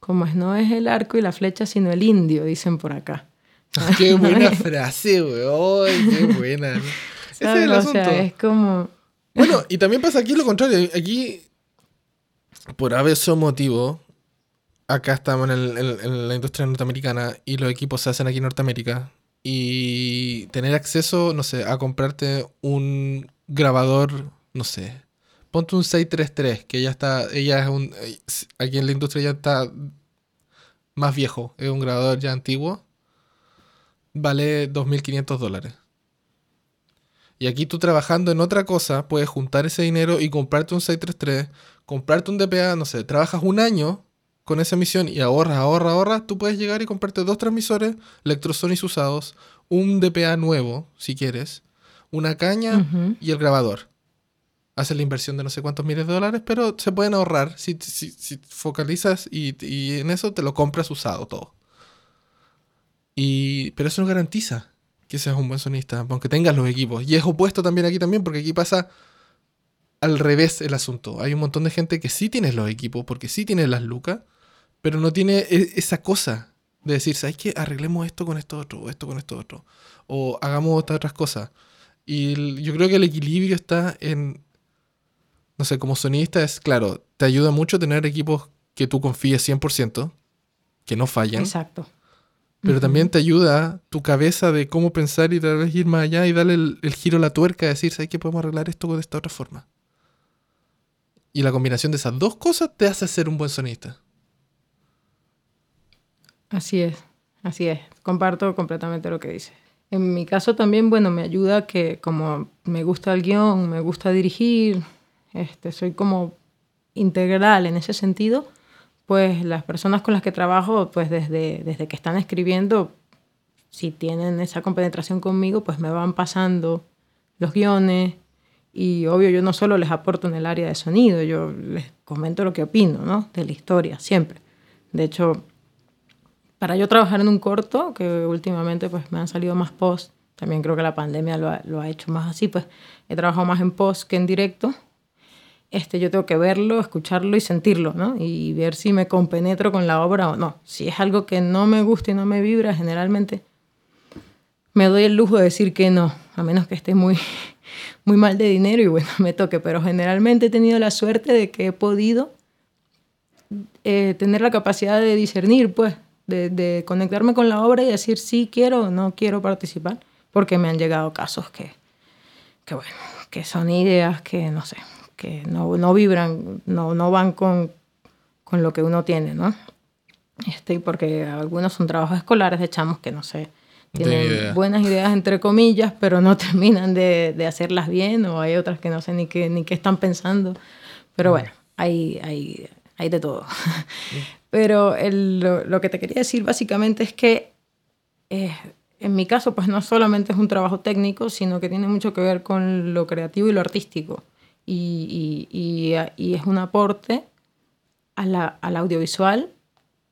como es, no es el arco y la flecha, sino el indio, dicen por acá. Qué buena frase, weón. Qué buena. Ese es el asunto. O sea, es como. Bueno, y también pasa aquí lo contrario. Aquí, por ese motivo, acá estamos en, en, la industria norteamericana y los equipos se hacen aquí en Norteamérica. Y tener acceso, no sé, a comprarte un grabador, no sé. Ponte un 633, que ya está, ella es un, aquí en la industria ya está más viejo, es un grabador ya antiguo vale 2.500 dólares. Y aquí tú trabajando en otra cosa, puedes juntar ese dinero y comprarte un 633, comprarte un DPA, no sé, trabajas un año con esa misión y ahorras, ahorras, ahorras, tú puedes llegar y comprarte dos transmisores Electrosonics usados, un DPA nuevo, si quieres, una caña y el grabador. Haces la inversión de no sé cuántos miles de dólares, pero se pueden ahorrar si, si, focalizas y, y en eso te lo compras usado todo. Y, pero eso no garantiza que seas un buen sonista, aunque tengas los equipos. Y es opuesto también aquí también, porque aquí pasa al revés el asunto. Hay un montón de gente que sí tiene los equipos, porque sí tiene las lucas, pero no tiene e, esa cosa de decir, ¿sabes qué? Arreglemos esto con esto otro, o esto con esto otro, o hagamos otras cosas. Y yo creo que el equilibrio está en, no sé, como sonista es, claro, te ayuda mucho tener equipos que tú confíes 100%, que no fallan. Exacto pero también te ayuda tu cabeza de cómo pensar y tal vez ir más allá y darle el, giro a la tuerca decir, ¿sabes que podemos arreglar esto de esta otra forma? Y la combinación de esas dos cosas te hace ser un buen sonista. Así es, así es. Comparto completamente lo que dices. En mi caso también, bueno, me ayuda que como me gusta el guion, me gusta dirigir, este, soy como integral en ese sentido, pues las personas con las que trabajo, pues desde, desde que están escribiendo, si tienen esa compenetración conmigo, pues me van pasando los guiones y obvio yo no solo les aporto en el área de sonido, yo les comento lo que opino, ¿no? De la historia, siempre. De hecho, para yo trabajar en un corto, que últimamente pues me han salido más post, también creo que la pandemia lo ha, lo ha hecho más así, pues he trabajado más en post que en directo, este, yo tengo que verlo, escucharlo y sentirlo, ¿no? Y ver si me compenetro con la obra o no. Si es algo que no me gusta y no me vibra, generalmente me doy el lujo de decir que no, a menos que esté muy, muy mal de dinero y bueno, me toque. Pero generalmente he tenido la suerte de que he podido eh, tener la capacidad de discernir, pues, de, de, conectarme con la obra y decir sí quiero o no quiero participar, porque me han llegado casos que, que bueno, que son ideas que no sé, que no, no vibran, no, no van con, con, lo que uno tiene, ¿no? Este, porque algunos son trabajos escolares de chamos que no sé, tienen buenas ideas entre comillas, pero no terminan de, de, hacerlas bien, o hay otras que no sé ni qué, ni qué están pensando. Pero bueno, hay, hay, hay de todo. Pero el, lo, lo, que te quería decir básicamente es que eh, en mi caso, pues no solamente es un trabajo técnico, sino que tiene mucho que ver con lo creativo y lo artístico. Y, y, y, es un aporte a la, al audiovisual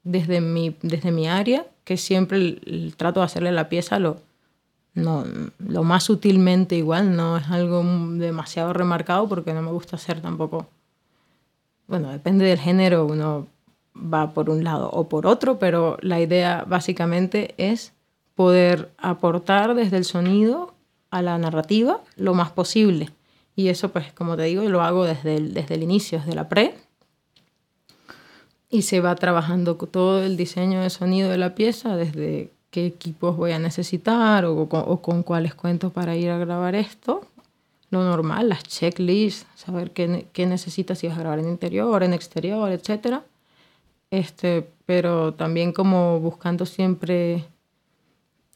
desde mi, desde mi área, que siempre trato de hacerle la pieza lo, no, lo más sutilmente igual, no es algo demasiado remarcado porque no me gusta hacer tampoco, bueno, depende del género, uno va por un lado o por otro, pero la idea básicamente es poder aportar desde el sonido a la narrativa lo más posible. Y eso, pues, como te digo, lo hago desde el, desde el inicio, desde la pre. Y se va trabajando todo el diseño de sonido de la pieza desde qué equipos voy a necesitar o, con cuáles cuento para ir a grabar esto. Lo normal, las checklists, saber qué, qué necesitas si vas a grabar en interior, en exterior, etc. Este, pero también como buscando siempre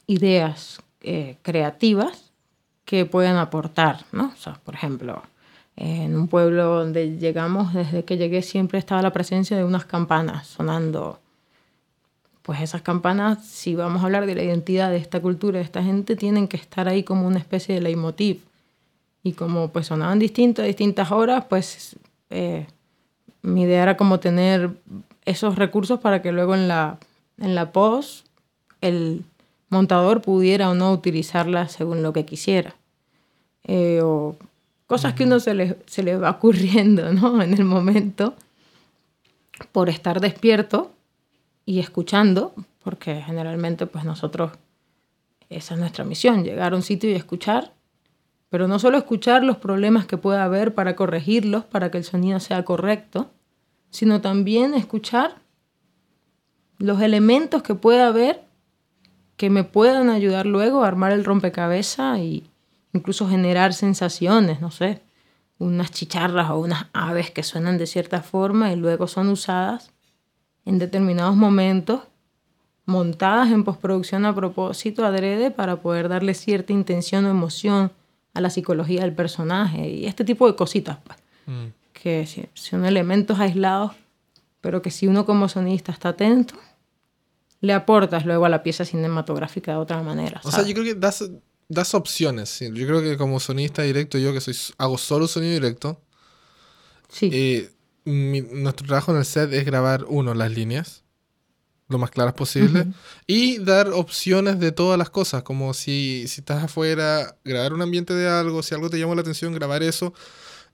ideas eh, creativas que puedan aportar, ¿no? O sea, por ejemplo, en un pueblo donde llegamos, desde que llegué siempre estaba la presencia de unas campanas sonando. Pues esas campanas, si vamos a hablar de la identidad de esta cultura, de esta gente, tienen que estar ahí como una especie de leitmotiv. Y como pues sonaban distinto a distintas horas, pues eh, mi idea era como tener esos recursos para que luego en la, en la post el montador pudiera o no utilizarlas según lo que quisiera. Eh, o cosas que uno se le, se le va ocurriendo ¿no? en el momento por estar despierto y escuchando, porque generalmente pues nosotros, esa es nuestra misión, llegar a un sitio y escuchar, pero no solo escuchar los problemas que pueda haber para corregirlos, para que el sonido sea correcto, sino también escuchar los elementos que pueda haber que me puedan ayudar luego a armar el rompecabezas y incluso generar sensaciones, no sé, unas chicharras o unas aves que suenan de cierta forma y luego son usadas en determinados momentos, montadas en postproducción a propósito, adrede, para poder darle cierta intención o emoción a la psicología del personaje y este tipo de cositas. Pues. Mm. Que son elementos aislados, pero que si uno como sonista está atento, le aportas luego a la pieza cinematográfica de otra manera. O sea, yo creo que das, das opciones. Yo creo que como sonista directo, yo que soy hago solo sonido directo. Sí. Eh, nuestro trabajo en el set es grabar, uno, las líneas, lo más claras posible, y dar opciones de todas las cosas, como si, si estás afuera, grabar un ambiente de algo, si algo te llamó la atención, grabar eso.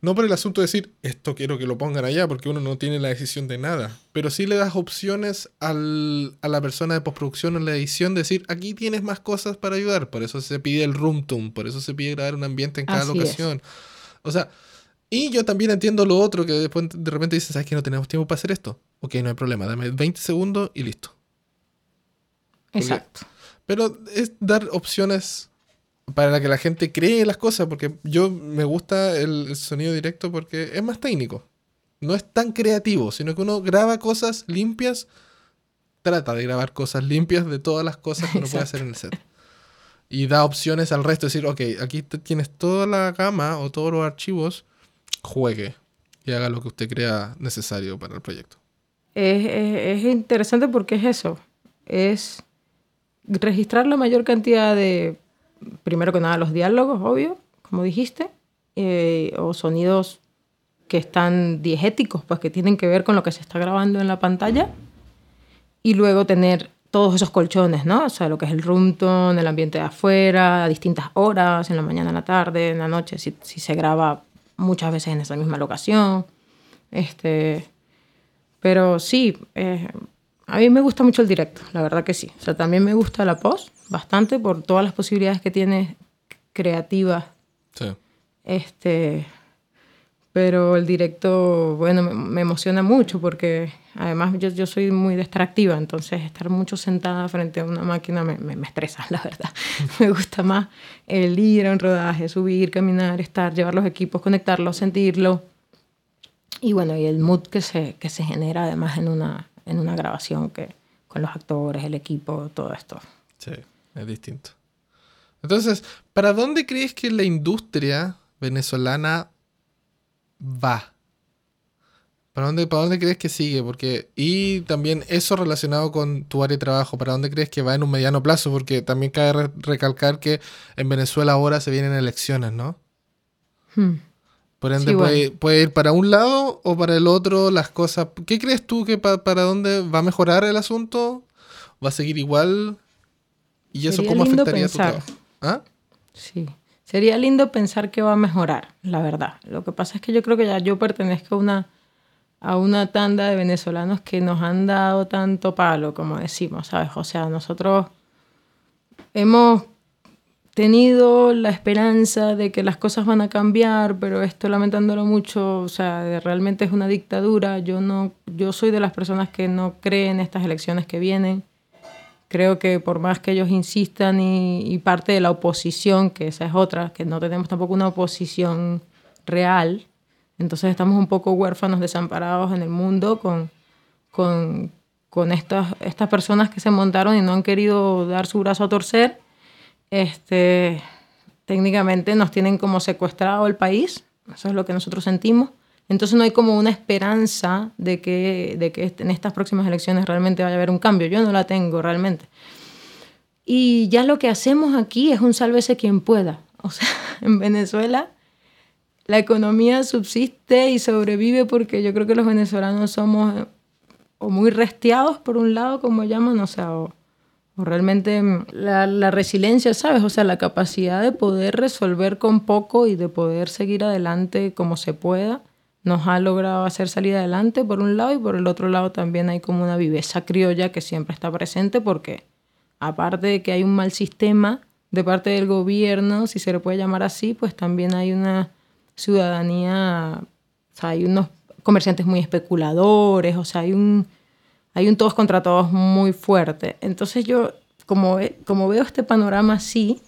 No por el asunto de decir, esto quiero que lo pongan allá, porque uno no tiene la decisión de nada. Pero sí le das opciones al, a la persona de postproducción en la edición de decir, aquí tienes más cosas para ayudar. Por eso se pide el room tune, por eso se pide grabar un ambiente en cada locación. O sea, y yo también entiendo lo otro, que después de repente dices, ¿sabes que no tenemos tiempo para hacer esto? Ok, no hay problema, dame 20 segundos y listo. Exacto. pero es dar opciones para que la gente cree las cosas, porque yo me gusta el, sonido directo porque es más técnico. No es tan creativo, sino que uno graba cosas limpias, trata de grabar cosas limpias de todas las cosas que uno puede hacer en el set. Y da opciones al resto, decir, ok, aquí tienes toda la gama o todos los archivos, juegue y haga lo que usted crea necesario para el proyecto. Es, es interesante porque es eso, es registrar la mayor cantidad de primero que nada los diálogos, obvio, como dijiste, eh, o sonidos que están diegéticos, pues que tienen que ver con lo que se está grabando en la pantalla, y luego tener todos esos colchones, ¿no? O sea, lo que es el room tone, el ambiente de afuera, a distintas horas, en la mañana, en la tarde, en la noche, si, si se graba muchas veces en esa misma locación. Este, pero sí, eh, a mí me gusta mucho el directo, la verdad que sí. O sea, también me gusta la post bastante por todas las posibilidades que tiene creativas. Sí. Este, pero el directo, bueno, me, emociona mucho porque además yo, yo, soy muy distractiva, entonces estar mucho sentada frente a una máquina me, me, me estresa, la verdad. me gusta más el ir a un rodaje, subir, caminar, estar, llevar los equipos, conectarlos, sentirlo. Y bueno, y el mood que se, que se genera además en una, en una grabación que con los actores, el equipo, todo esto. Sí, es distinto. Entonces, ¿para dónde crees que la industria venezolana va? ¿Para dónde, ¿Para dónde crees que sigue? Porque, y también eso relacionado con tu área de trabajo, ¿para dónde crees que va en un mediano plazo? Porque también cabe recalcar que en Venezuela ahora se vienen elecciones, ¿no? Hmm. Por ende, puede, ir para un lado o para el otro las cosas. ¿Qué crees tú que para dónde va a mejorar el asunto? ¿Va a seguir igual? ¿Y eso cómo afectaría tu trabajo? ¿Ah? Sí. Sería lindo pensar que va a mejorar, la verdad. Lo que pasa es que yo creo que ya yo pertenezco a una, a una tanda de venezolanos que nos han dado tanto palo, como decimos, ¿sabes? O sea, nosotros hemos tenido la esperanza de que las cosas van a cambiar, pero esto lamentándolo mucho, o sea, realmente es una dictadura. Yo no yo soy de las personas que no creen en estas elecciones que vienen, creo que por más que ellos insistan y, y, parte de la oposición, que esa es otra, que no tenemos tampoco una oposición real, entonces estamos un poco huérfanos, desamparados en el mundo con, con, con estas, estas personas que se montaron y no han querido dar su brazo a torcer. Este, técnicamente nos tienen como secuestrado el país, eso es lo que nosotros sentimos. Entonces no hay como una esperanza de que, de que en estas próximas elecciones realmente vaya a haber un cambio. Yo no la tengo realmente. Y ya lo que hacemos aquí es un sálvese quien pueda. O sea, en Venezuela la economía subsiste y sobrevive porque yo creo que los venezolanos somos eh, o muy restiados por un lado, como llaman, o sea, o, realmente mm, la, la, resiliencia, ¿sabes? O sea, la capacidad de poder resolver con poco y de poder seguir adelante como se pueda, nos ha logrado hacer salir adelante por un lado y por el otro lado también hay como una viveza criolla que siempre está presente porque aparte de que hay un mal sistema de parte del gobierno, si se le puede llamar así, pues también hay una ciudadanía, o sea, hay unos comerciantes muy especuladores, o sea, hay un, hay un todos contra todos muy fuerte. Entonces yo, como, como veo este panorama así,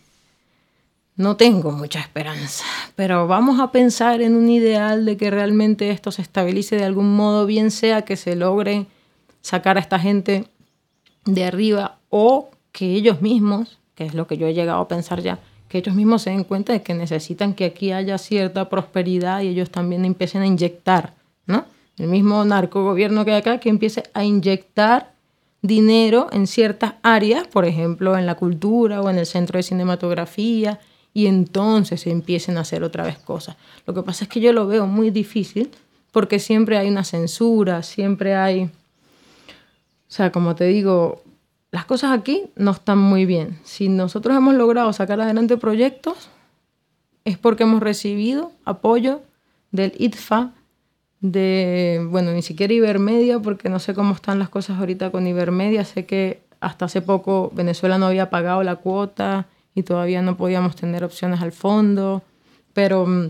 no tengo mucha esperanza, pero vamos a pensar en un ideal de que realmente esto se estabilice de algún modo, bien sea que se logre sacar a esta gente de arriba o que ellos mismos, que es lo que yo he llegado a pensar ya, que ellos mismos se den cuenta de que necesitan que aquí haya cierta prosperidad y ellos también empiecen a inyectar, ¿no? El mismo narcogobierno que hay acá que empiece a inyectar dinero en ciertas áreas, por ejemplo, en la cultura o en el centro de cinematografía, y entonces se empiecen a hacer otra vez cosas. Lo que pasa es que yo lo veo muy difícil porque siempre hay una censura, siempre hay, o sea, como te digo, las cosas aquí no están muy bien. Si nosotros hemos logrado sacar adelante proyectos, es porque hemos recibido apoyo del ITFA, de, bueno, ni siquiera Ibermedia, porque no sé cómo están las cosas ahorita con Ibermedia. Sé que hasta hace poco Venezuela no había pagado la cuota y todavía no podíamos tener opciones al fondo, pero mm,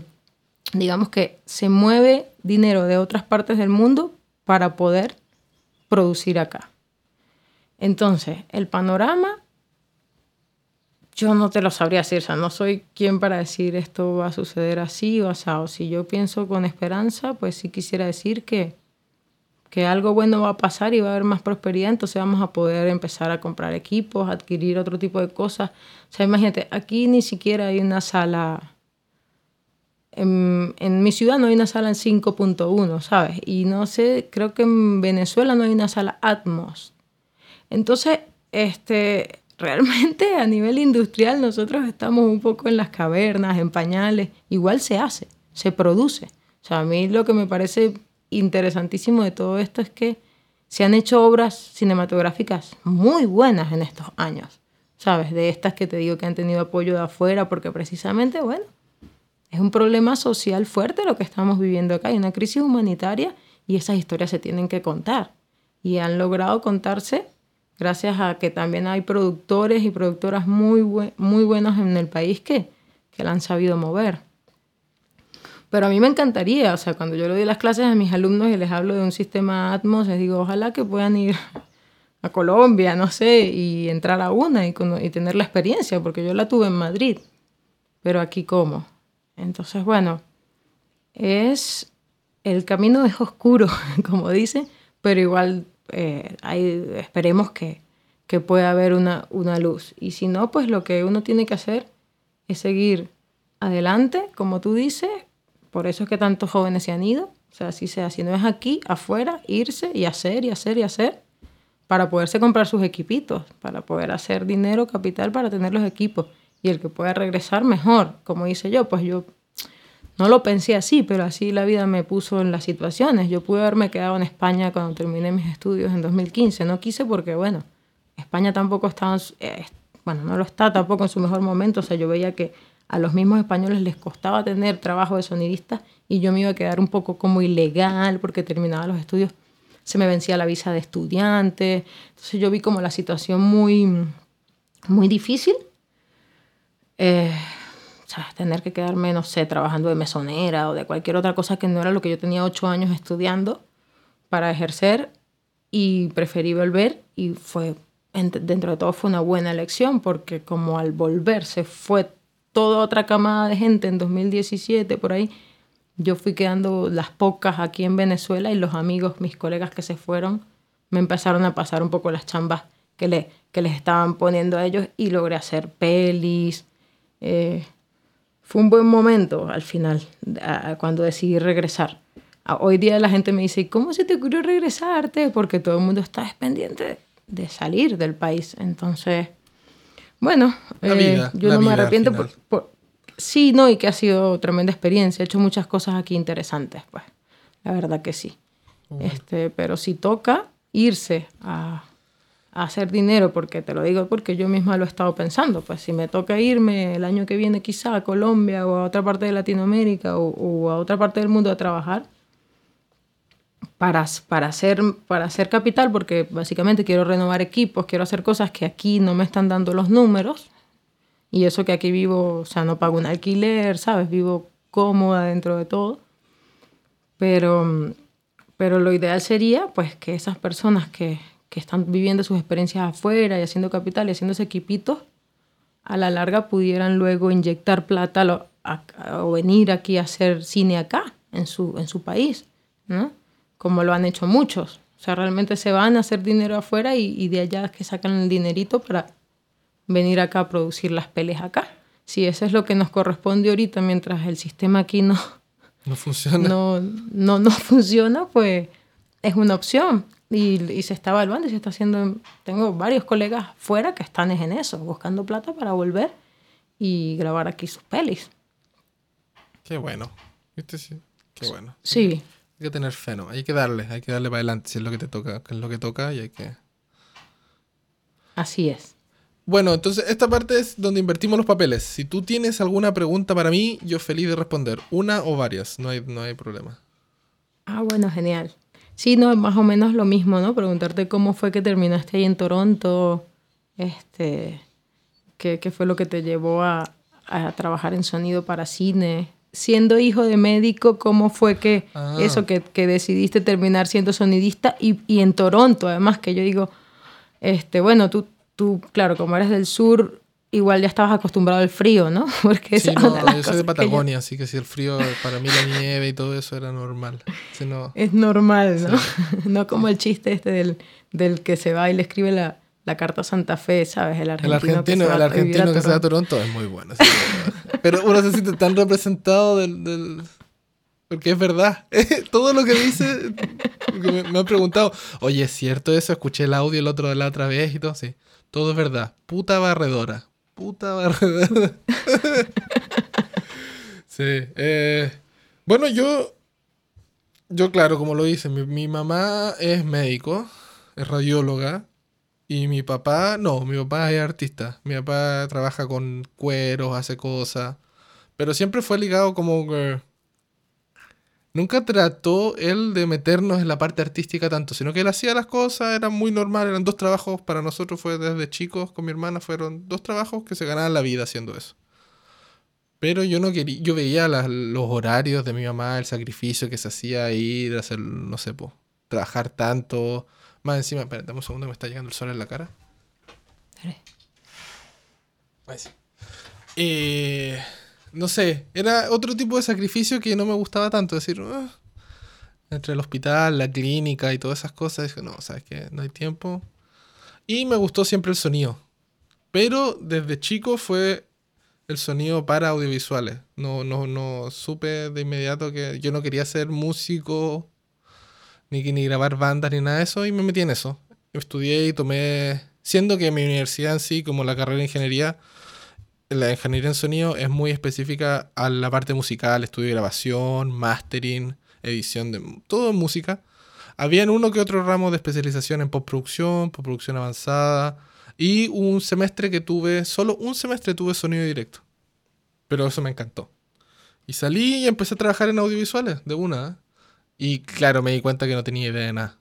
digamos que se mueve dinero de otras partes del mundo para poder producir acá. Entonces, el panorama, yo no te lo sabría decir, o sea, no soy quien para decir esto va a suceder así o así. Si yo pienso con esperanza, pues sí quisiera decir que, que algo bueno va a pasar y va a haber más prosperidad, entonces vamos a poder empezar a comprar equipos, adquirir otro tipo de cosas. O sea, imagínate, aquí ni siquiera hay una sala... En, en, mi ciudad no hay una sala en 5.1, ¿sabes? Y no sé, creo que en Venezuela no hay una sala Atmos. Entonces, este, realmente a nivel industrial nosotros estamos un poco en las cavernas, en pañales, igual se hace, se produce. O sea, a mí lo que me parece interesantísimo de todo esto es que se han hecho obras cinematográficas muy buenas en estos años, ¿sabes? De estas que te digo que han tenido apoyo de afuera, porque precisamente, bueno, es un problema social fuerte lo que estamos viviendo acá, hay una crisis humanitaria y esas historias se tienen que contar. Y han logrado contarse gracias a que también hay productores y productoras muy, muy buenos en el país que, que la han sabido mover. Pero a mí me encantaría, o sea, cuando yo le doy las clases a mis alumnos y les hablo de un sistema Atmos, les digo, ojalá que puedan ir a Colombia, no sé, y entrar a una y, tener la experiencia, porque yo la tuve en Madrid, pero aquí cómo. Entonces, bueno, es, el camino es oscuro, como dice, pero igual eh, esperemos que, que pueda haber una, una luz. Y si no, pues lo que uno tiene que hacer es seguir adelante, como tú dices, por eso es que tantos jóvenes se han ido, o sea, si sea, si no es aquí, afuera, irse y hacer y hacer y hacer, para poderse comprar sus equipitos, para poder hacer dinero, capital, para tener los equipos. Y el que pueda regresar, mejor. Como hice yo, pues yo no lo pensé así, pero así la vida me puso en las situaciones. Yo pude haberme quedado en España cuando terminé mis estudios en 2015. No quise porque, bueno, España tampoco estaba, eh, bueno, no lo está tampoco en su mejor momento. O sea, yo veía que a los mismos españoles les costaba tener trabajo de sonidista y yo me iba a quedar un poco como ilegal porque terminaba los estudios, se me vencía la visa de estudiante. Entonces yo vi como la situación muy, muy difícil. Eh, tener que quedarme, no sé, trabajando de mesonera o de cualquier otra cosa que no era lo que yo tenía ocho años estudiando para ejercer y preferí volver y fue dentro de todo fue una buena elección porque como al volver se fue toda otra camada de gente en 2017 por ahí, yo fui quedando las pocas aquí en Venezuela y los amigos, mis colegas que se fueron, me empezaron a pasar un poco las chambas que, le, que les estaban poniendo a ellos y logré hacer pelis. Eh, fue un buen momento al final, cuando decidí regresar. Hoy día la gente me dice, ¿cómo se te ocurrió regresarte? Porque todo el mundo está pendiente de salir del país. Entonces, bueno, eh, yo no me arrepiento. Por, sí, no, y que ha sido tremenda experiencia. He hecho muchas cosas aquí interesantes, pues. La verdad que sí. Este, pero si toca irse a, a, hacer dinero, porque te lo digo porque yo misma lo he estado pensando, pues si me toca irme el año que viene quizá a Colombia o a otra parte de Latinoamérica o, o a otra parte del mundo a trabajar, para, para, hacer, para hacer capital, porque básicamente quiero renovar equipos, quiero hacer cosas que aquí no me están dando los números. Y eso que aquí vivo, o sea, no pago un alquiler, ¿sabes? Vivo cómoda dentro de todo. Pero, pero lo ideal sería, pues, que esas personas que, que están viviendo sus experiencias afuera y haciendo capital y haciendo ese equipitos, a la larga pudieran luego inyectar plata o venir aquí a hacer cine acá, en su, en su país, ¿no? Como lo han hecho muchos. O sea, realmente se van a hacer dinero afuera y, de allá es que sacan el dinerito para venir acá a producir las peles acá. Si eso es lo que nos corresponde ahorita, mientras el sistema aquí no, no funciona, no, no, no funciona, pues es una opción. Y, y, se está evaluando y se está haciendo. Tengo varios colegas fuera que están en eso, buscando plata para volver y grabar aquí sus pelis. Qué bueno. ¿Viste? Sí. Qué bueno. Sí. Hay que tener fe, ¿no? Hay que darle, hay que darle para adelante si es lo que te toca, que es lo que toca y hay que... Así es. Bueno, entonces esta parte es donde invertimos los papeles. Si tú tienes alguna pregunta para mí, yo feliz de responder. Una o varias, no hay, no hay problema. Ah, bueno, genial. Sí, no, más o menos lo mismo, ¿no? Preguntarte cómo fue que terminaste ahí en Toronto, este, qué, qué fue lo que te llevó a, a trabajar en sonido para cine, siendo hijo de médico, ¿cómo fue que ah. eso, que, que, decidiste terminar siendo sonidista y, y, en Toronto? Además, que yo digo, este, bueno, tú, tú, claro, como eres del sur, igual ya estabas acostumbrado al frío, ¿no? Porque sí, no, yo soy de Patagonia, así que si el frío, para mí la nieve y todo eso era normal. Es normal, ¿no? no como el chiste este del, del que se va y le escribe la la carta Santa Fe, ¿sabes? El argentino, que se va, el argentino que se va a Toronto es muy bueno. Pero uno se siente tan representado del, Porque es verdad. Todo lo que dice, me, me, han preguntado, oye, ¿es cierto eso? Escuché el audio el otro de la otra vez y todo, sí. Todo es verdad. Puta barredora. Puta barredora. sí. Eh, bueno, yo... Yo, claro, como lo dice, mi, mi mamá es médico, es radióloga, y mi papá, no, mi papá es artista. Mi papá trabaja con cueros, hace cosas. Pero siempre fue ligado como que... Nunca trató él de meternos en la parte artística tanto, sino que él hacía las cosas, era muy normal, eran dos trabajos, para nosotros fue desde chicos con mi hermana, fueron dos trabajos que se ganaban la vida haciendo eso. Pero yo no quería, yo veía los horarios de mi mamá, el sacrificio que se hacía ir, hacer, no sé, trabajar tanto, más encima, espérate un segundo, me está llegando el sol en la cara. Eh, no sé, era otro tipo de sacrificio que no me gustaba tanto. Decir, ah", entre el hospital, la clínica y todas esas cosas, dije, no, sabes que no hay tiempo. Y me gustó siempre el sonido. Pero desde chico fue el sonido para audiovisuales. No, no, no supe de inmediato que yo no quería ser músico ni, ni grabar bandas ni nada de eso, y me metí en eso. Estudié y tomé, siendo que mi universidad en sí, como la carrera de ingeniería, la ingeniería en sonido es muy específica a la parte musical, estudio grabación, mastering, edición de todo música. Había uno que otro ramo de especialización en postproducción, postproducción avanzada, y un semestre que tuve, solo un semestre tuve sonido directo. Pero eso me encantó. Y salí y empecé a trabajar en audiovisuales de una. Y claro, me di cuenta que no tenía idea de nada.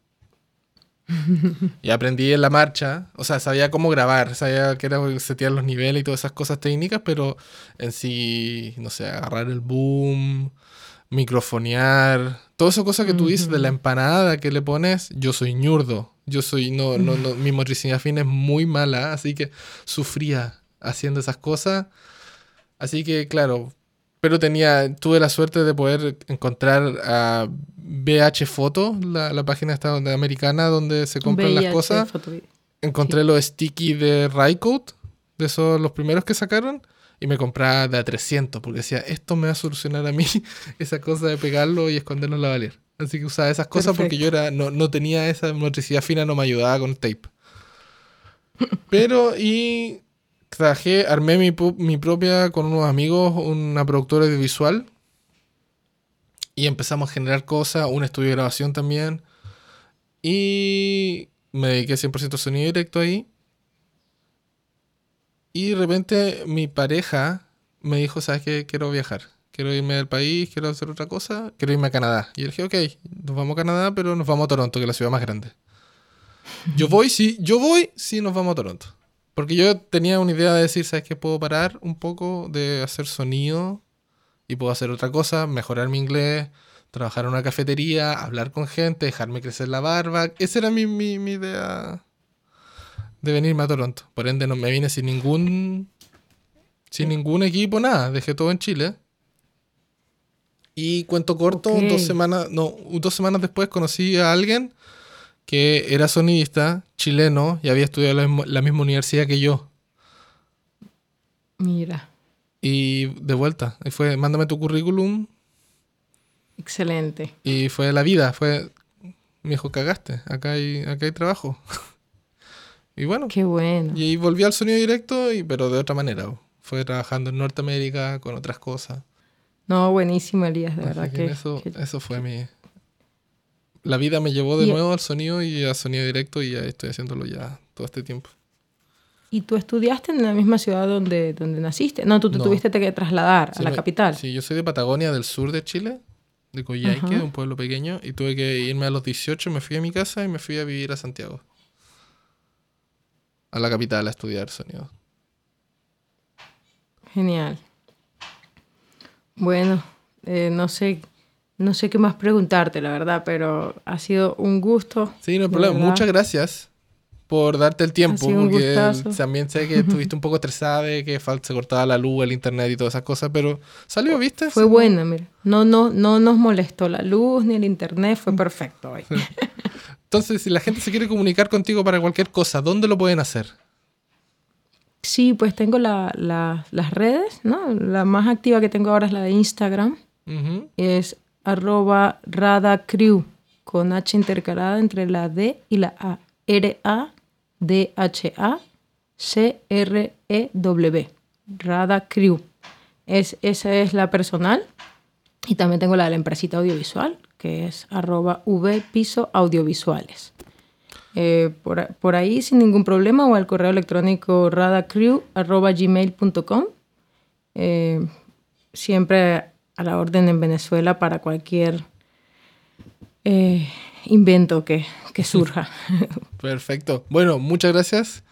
y aprendí en la marcha, o sea, sabía cómo grabar, sabía que era setear los niveles y todas esas cosas técnicas, pero en sí, no sé, agarrar el boom, microfonear, todas esas cosas que tú dices de la empanada que le pones, yo soy ñurdo. Yo soy, no, no, no, mi motricidad fina es muy mala, así que sufría haciendo esas cosas. Así que, claro, pero tenía, tuve la suerte de poder encontrar a BH Photo, la, la página esta donde, americana donde se compran las cosas. Encontré los sticky de Rycoat, de esos los primeros que sacaron, y me compraba de a 300, porque decía, esto me va a solucionar a mí esa cosa de pegarlo y esconderlo en la valier. Así que usaba esas cosas porque yo era, no, no tenía esa motricidad fina, no me ayudaba con tape. Pero, y traje, armé mi, mi propia con unos amigos, una productora audiovisual. Y empezamos a generar cosas, un estudio de grabación también. Y me dediqué 100% a sonido directo ahí. Y de repente mi pareja me dijo, ¿sabes qué? Quiero viajar quiero irme del país, quiero hacer otra cosa, quiero irme a Canadá. Y yo dije, ok, nos vamos a Canadá, pero nos vamos a Toronto, que es la ciudad más grande. Yo voy, sí, yo voy, sí, nos vamos a Toronto. Porque yo tenía una idea de decir, ¿sabes qué? Puedo parar un poco de hacer sonido y puedo hacer otra cosa, mejorar mi inglés, trabajar en una cafetería, hablar con gente, dejarme crecer la barba. Esa era mi, mi, mi idea de venirme a Toronto. Por ende, no me vine sin ningún sin ningún equipo, nada. Dejé todo en Chile. Y cuento corto, dos semanas, no, dos semanas después conocí a alguien que era sonidista, chileno, y había estudiado la, la misma universidad que yo. Mira. Y de vuelta, y fue, mándame tu currículum. Excelente. Y fue la vida, fue, me dijo, cagaste, acá hay, acá hay trabajo. y bueno. Qué bueno. Y volví al sonido directo, y, pero de otra manera. Fue trabajando en Norteamérica con otras cosas. No, buenísimo, Elías, de verdad que, eso, eso fue mi... La vida me llevó de nuevo al sonido y al sonido directo y ya estoy haciéndolo ya todo este tiempo. ¿Y tú estudiaste en la misma ciudad donde, donde naciste? No, tú te tuviste que trasladar a la capital. Sí, yo soy de Patagonia, del sur de Chile, de Coyhaique, de un pueblo pequeño, y tuve que irme a los 18, me fui a mi casa y me fui a vivir a Santiago. A la capital a estudiar sonido. Genial. Bueno, eh, no sé, no sé qué más preguntarte, la verdad, pero ha sido un gusto. Sí, no hay problema. Muchas gracias por darte el tiempo, porque también sé que estuviste un poco estresada de que se cortaba la luz, el internet y todas esas cosas, pero salió, ¿viste? Fue buena, mira. No, no, no nos molestó la luz ni el internet, fue perfecto hoy. Entonces, si la gente se quiere comunicar contigo para cualquier cosa, ¿dónde lo pueden hacer? Sí, pues tengo la, las redes, ¿no? La más activa que tengo ahora es la de Instagram. Es arroba radacrew, con H intercalada entre la D y la A. R-A-D-H-A-C-R-E-W. Radacrew. Es, esa es la personal. Y también tengo la de la empresita audiovisual, que es arroba V piso audiovisuales. Eh, por, ahí sin ningún problema o al correo electrónico radacrew.gmail.com. Eh, siempre a la orden en Venezuela para cualquier eh, invento que, que surja. Perfecto. Bueno, muchas gracias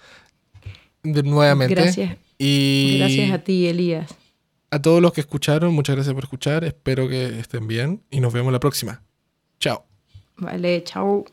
de nuevamente. Gracias. Y gracias a ti, Elías. A todos los que escucharon, muchas gracias por escuchar. Espero que estén bien y nos vemos la próxima. Chao. Vale, chao.